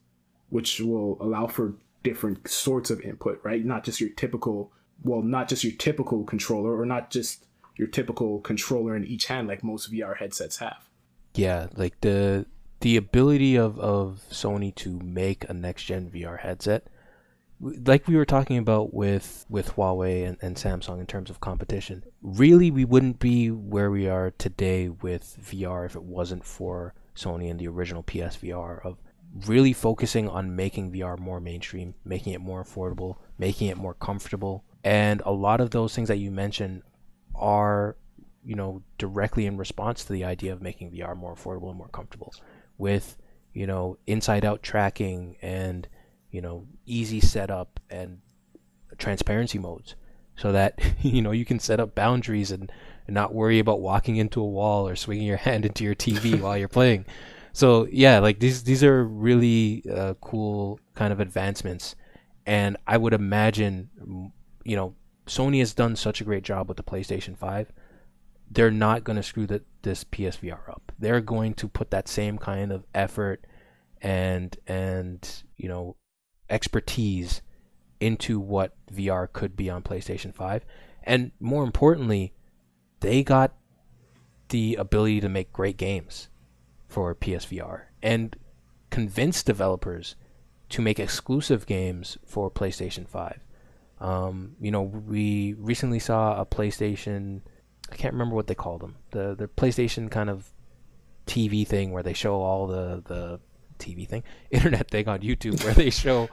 which will allow for different sorts of input, right? Not just your typical, well, not just your typical controller or not just your typical controller in each hand like most VR headsets have. Yeah, like the the ability of, of Sony to make a next gen VR headset like we were talking about with with Huawei and, and Samsung in terms of competition, really we wouldn't be where we are today with VR if it wasn't for Sony and the original PSVR of really focusing on making VR more mainstream, making it more affordable, making it more comfortable. And a lot of those things that you mentioned are, you know, directly in response to the idea of making VR more affordable and more comfortable with, you know, inside out tracking and you know, easy setup and transparency modes so that, you know, you can set up boundaries and, and not worry about walking into a wall or swinging your hand into your TV while you're playing. So yeah, like these these are really uh, cool kind of advancements, and I would imagine, you know, Sony has done such a great job with the PlayStation Five. They're not going to screw the, this PSVR up. They're going to put that same kind of effort and and you know expertise into what VR could be on PlayStation 5. And more importantly, they got the ability to make great games for PSVR and convince developers to make exclusive games for PlayStation 5. Um, you know, we recently saw a PlayStation, I can't remember what they called them, the, the PlayStation kind of TV thing where they show all the, the TV thing, internet thing on YouTube where they show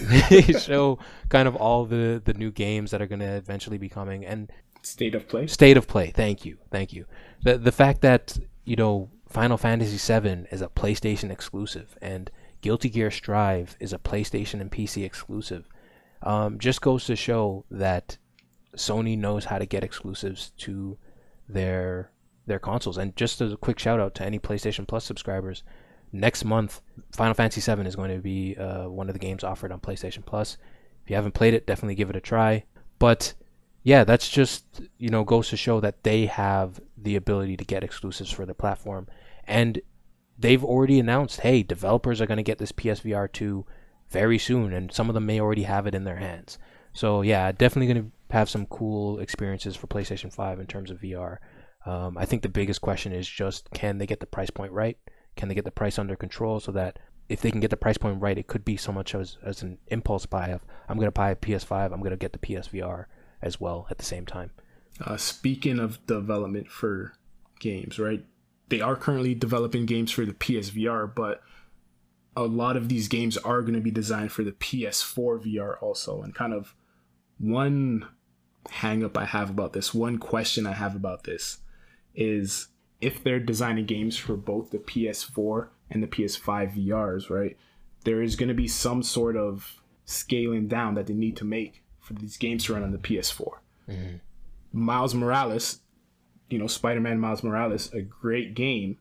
they show kind of all the the new games that are going to eventually be coming and State of play. state of play. Thank you, thank you. The the fact that you know Final Fantasy VII is a PlayStation exclusive and Guilty Gear Strive is a PlayStation and PC exclusive, um, just goes to show that Sony knows how to get exclusives to their their consoles. And just as a quick shout out to any PlayStation Plus subscribers, next month Final Fantasy VII is going to be uh, one of the games offered on PlayStation Plus. If you haven't played it, definitely give it a try. But yeah, that's just you know goes to show that they have the ability to get exclusives for the platform, and they've already announced, hey, developers are going to get this PSVR two very soon, and some of them may already have it in their hands. So yeah, definitely going to have some cool experiences for PlayStation Five in terms of VR. Um, I think the biggest question is just can they get the price point right? Can they get the price under control so that if they can get the price point right, it could be so much as, as an impulse buy of I'm going to buy a PS5, I'm going to get the PSVR as well at the same time. Uh, speaking of development for games, right? They are currently developing games for the PSVR, but a lot of these games are going to be designed for the PS4 VR also. And kind of one hang up I have about this, one question I have about this is if they're designing games for both the PS4 and the PS5 VRs, right? There is going to be some sort of scaling down that they need to make for these games to run on the PS4. Mm-hmm. Miles Morales, you know, Spider Man Miles Morales, a great game,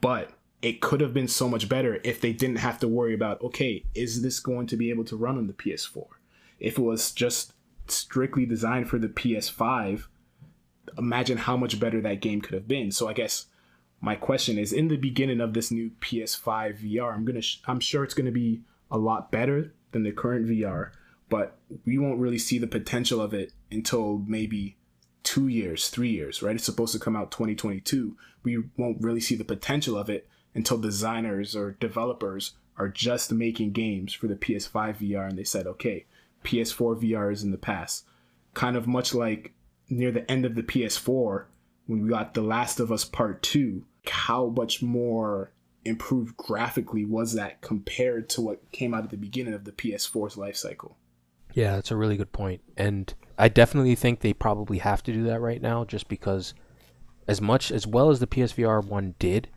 but it could have been so much better if they didn't have to worry about, okay, is this going to be able to run on the PS4? If it was just strictly designed for the PS5, imagine how much better that game could have been. So I guess my question is in the beginning of this new PS5 VR, I'm going to sh- I'm sure it's going to be a lot better than the current VR, but we won't really see the potential of it until maybe 2 years, 3 years, right? It's supposed to come out 2022. We won't really see the potential of it until designers or developers are just making games for the PS5 VR and they said, "Okay, PS4 VR is in the past." Kind of much like near the end of the PS4 when we got The Last of Us Part 2, how much more improved graphically was that compared to what came out at the beginning of the PS4's life cycle? Yeah, that's a really good point. And I definitely think they probably have to do that right now just because as much as well as the PSVR 1 did,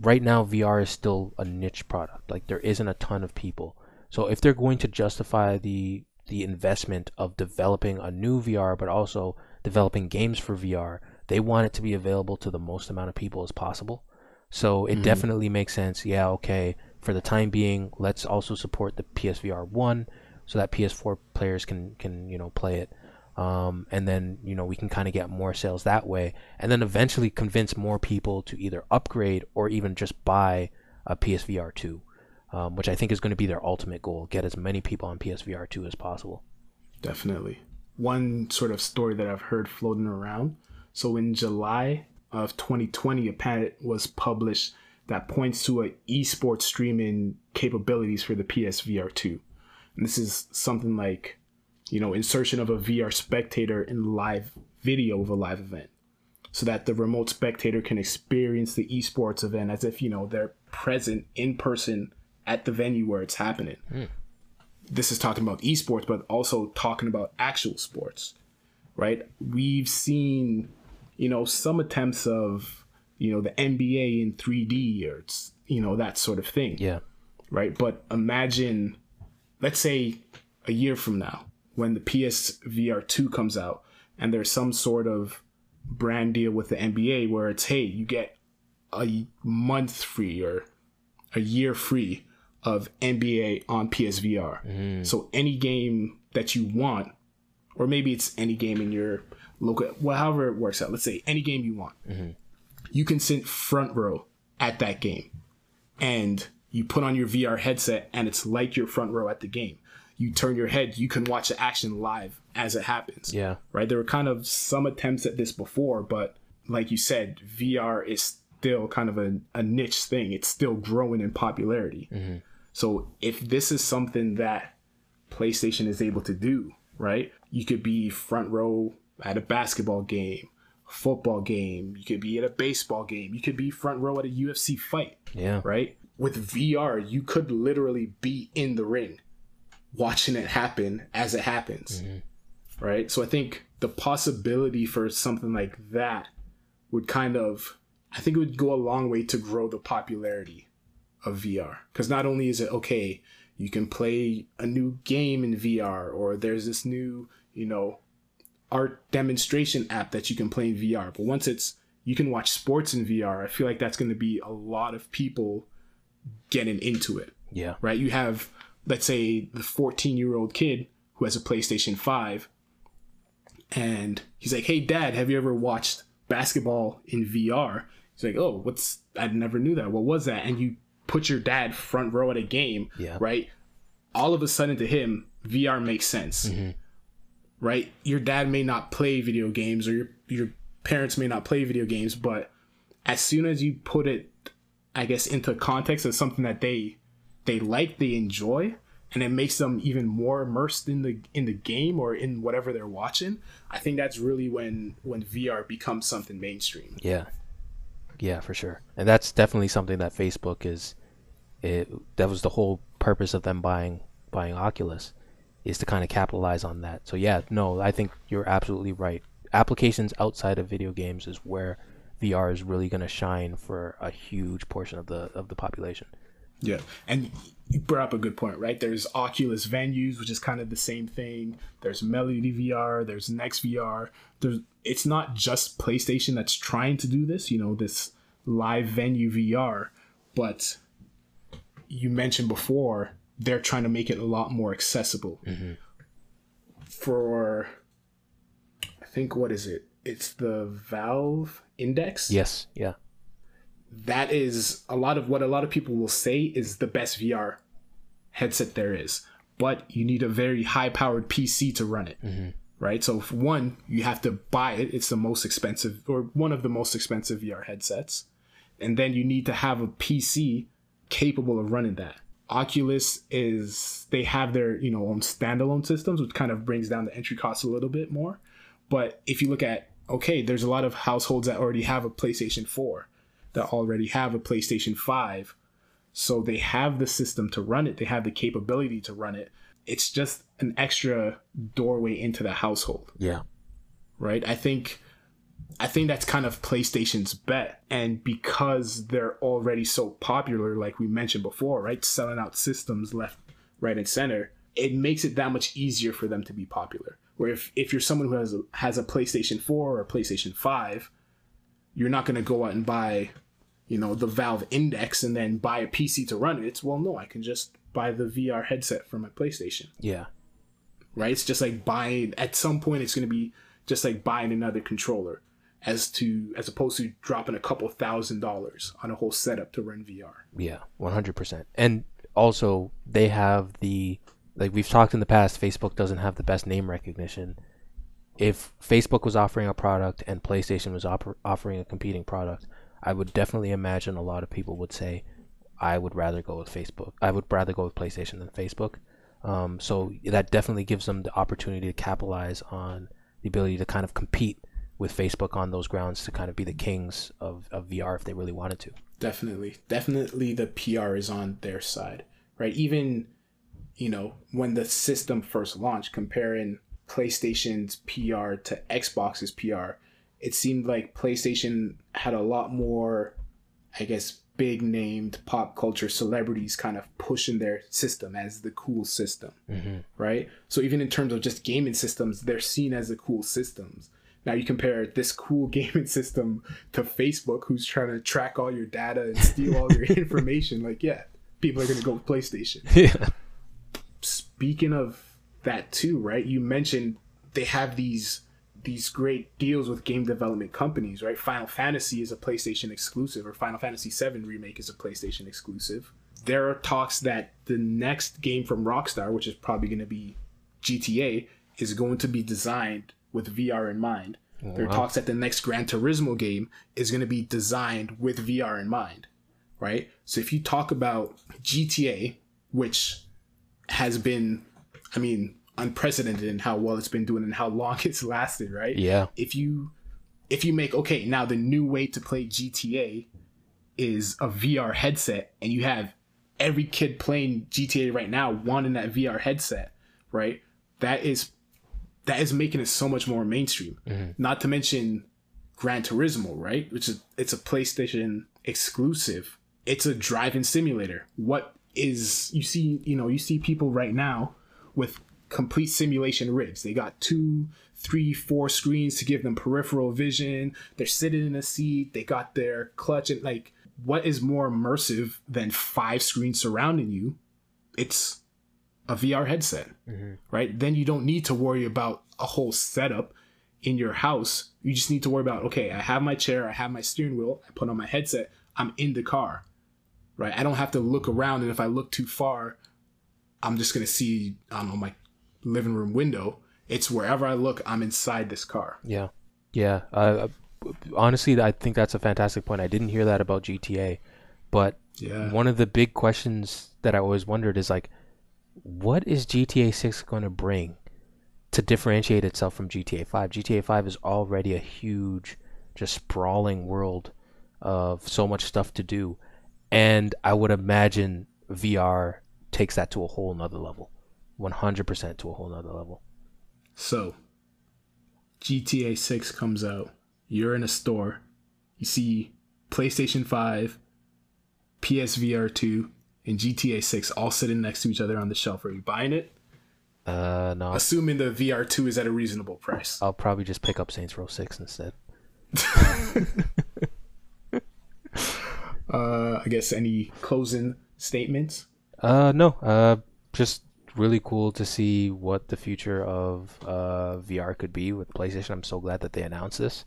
right now VR is still a niche product. Like there isn't a ton of people. So if they're going to justify the the investment of developing a new VR but also developing games for VR, they want it to be available to the most amount of people as possible. So it definitely makes sense. Yeah, okay. For the time being, let's also support the PSVR 1 so that PS4 players can can, you know, play it. Um, and then you know we can kind of get more sales that way, and then eventually convince more people to either upgrade or even just buy a PSVR 2, um, which I think is going to be their ultimate goal: get as many people on PSVR 2 as possible. Definitely. One sort of story that I've heard floating around. So in July of 2020, a patent was published that points to a esports streaming capabilities for the PSVR 2. And this is something like, you know, insertion of a VR spectator in live video of a live event. So that the remote spectator can experience the esports event as if, you know, they're present in person at the venue where it's happening. Hmm. This is talking about esports, but also talking about actual sports, right? We've seen, you know, some attempts of, you know, the NBA in 3D or, it's, you know, that sort of thing Yeah, right? But imagine, let's say a year from now, when the PSVR 2 comes out and there's some sort of brand deal with the NBA where it's, hey, you get a month free or a year free of NBA on PSVR. Mm. So any game that you want, or maybe it's any game in your local, well, however it works out, let's say any game you want, mm-hmm. you can sit front row at that game and you put on your VR headset and it's like you're front row at the game. You turn your head, you can watch the action live as it happens. yeah, Right? There were kind of some attempts at this before, but like you said, VR is still kind of a, a niche thing. It's still growing in popularity. Mm-hmm. So if this is something that PlayStation is able to do, right? You could be front row at a basketball game, football game, you could be at a baseball game, you could be front row at a UFC fight yeah, right? with VR, you could literally be in the ring watching it happen as it happens. Mm-hmm. Right? So I think the possibility for something like that would kind of I think it would go a long way to grow the popularity of VR. Because not only is it okay, you can play a new game in VR, or there's this new, you know, art demonstration app that you can play in VR. But once it's you can watch sports in VR, I feel like that's going to be a lot of people getting into it, Yeah. right? You have, let's say, the 14 year old kid who has a PlayStation 5, and he's like, Hey, dad, have you ever watched basketball in VR? He's like, Oh, what's, I never knew that. What was that? And you put your dad front row at a game, Yeah. right? All of a sudden to him, VR makes sense mm-hmm. right? Your dad may not play video games or your your parents may not play video games, but as soon as you put it I guess into context as something that they they like, they enjoy, and it makes them even more immersed in the in the game or in whatever they're watching, I think that's really when when VR becomes something mainstream. Yeah. Yeah, for sure. And that's definitely something that Facebook is it that was the whole purpose of them buying buying Oculus is to kind of capitalize on that. So yeah, no, I think you're absolutely right. Applications outside of video games is where VR is really going to shine for a huge portion of the of the population. Yeah, and you brought up a good point, right? There's Oculus venues, which is kind of the same thing. There's Melody VR. There's Next VR. There's it's not just PlayStation that's trying to do this, you know, this live venue VR, but you mentioned before they're trying to make it a lot more accessible. Mm-hmm. For I think what is it? It's the Valve Index Yes, yeah. That is a lot of what a lot of people will say is the best VR headset there is. But you need a very high powered PC to run it. Mm-hmm. Right? So, one, you have to buy it. It's the most expensive, or one of the most expensive VR headsets. And then you need to have a PC capable of running that. Oculus is, they have their, you know, own standalone systems, which kind of brings down the entry cost a little bit more. But if you look at, okay, there's a lot of households that already have a PlayStation 4 that already have a PlayStation 5. So they have the system to run it, they have the capability to run it. It's just an extra doorway into the household, Yeah. right? I think I think that's kind of PlayStation's bet. And because they're already so popular, like we mentioned before, right? Selling out systems left, right, and center, it makes it that much easier for them to be popular. Where if, if you're someone who has a, has a PlayStation 4 or a PlayStation 5, you're not going to go out and buy, you know, the Valve Index and then buy a PC to run it. It's, well, no, I can just buy the VR headset for my PlayStation Yeah. right? It's just like buying. At some point, it's going to be just like buying another controller, as to as opposed to dropping a couple thousand dollars on a whole setup to run VR. Yeah, one hundred percent. And also, they have the like we've talked in the past. Facebook doesn't have the best name recognition. If Facebook was offering a product and PlayStation was oper- offering a competing product, I would definitely imagine a lot of people would say, "I would rather go with Facebook. I would rather go with PlayStation than Facebook." Um, so that definitely gives them the opportunity to capitalize on the ability to kind of compete with Facebook on those grounds to kind of be the kings of, of VR if they really wanted to. Definitely, definitely, the PR is on their side, right? Even you know when the system first launched, comparing PlayStation's PR to Xbox's PR, it seemed like PlayStation had a lot more, I guess, big named pop culture celebrities kind of pushing their system as the cool system, mm-hmm. right? So even in terms of just gaming systems, they're seen as the cool systems. Now you compare this cool gaming system to Facebook, who's trying to track all your data and steal all your information. Like, yeah, people are gonna go with PlayStation yeah. speaking of that too, right? You mentioned they have these these great deals with game development companies, right? Final Fantasy is a PlayStation exclusive, or Final Fantasy VII remake is a PlayStation exclusive. There are talks that the next game from Rockstar, which is probably going to be GTA, is going to be designed with VR in mind. there are talks that the next Gran Turismo game is going to be designed with VR in mind, right? So if you talk about GTA, which has been, I mean, unprecedented in how well it's been doing and how long it's lasted, right? Yeah. If you if you make okay, now the new way to play GTA is a VR headset, and you have every kid playing GTA right now wanting that VR headset, right? That is that is making it so much more mainstream. Mm-hmm. Not to mention Gran Turismo, right? Which is it's a PlayStation exclusive. It's a driving simulator. What is you see, you know, you see people right now with complete simulation rigs. They got two, three, four screens to give them peripheral vision. They're sitting in a seat. They got their clutch and like what is more immersive than five screens surrounding you? It's a VR headset, mm-hmm. right? Then you don't need to worry about a whole setup in your house. You just need to worry about okay, I have my chair, I have my steering wheel, I put on my headset, I'm in the car, right? I don't have to look around, and if I look too far, I'm just gonna see I don't know my living room window. It's wherever I look, I'm inside this car. Yeah, yeah. Uh, honestly, I think that's a fantastic point. I didn't hear that about GTA, but Yeah. one of the big questions that I always wondered is like, what is GTA 6 going to bring to differentiate itself from GTA 5? GTA 5 is already a huge, just sprawling world of so much stuff to do, and I would imagine VR takes that to a whole nother level, 100% to a whole nother level. So, GTA 6 comes out. You're in a store. You see PlayStation 5, PSVR 2, and GTA 6 all sitting next to each other on the shelf. Are you buying it? Uh, no, Assuming the VR 2 is at a reasonable price. I'll probably just pick up Saints Row 6 instead. Uh, I guess any closing statements? Uh, no. Uh, just really cool to see what the future of uh VR could be with PlayStation. I'm so glad that they announced this.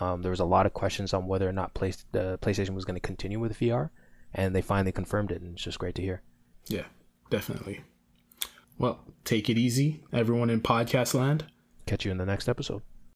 Um, there was a lot of questions on whether or not Play- uh, PlayStation was going to continue with VR, and they finally confirmed it, and it's just great to hear. Yeah, definitely. Well, take it easy, everyone in podcast land. Catch you in the next episode.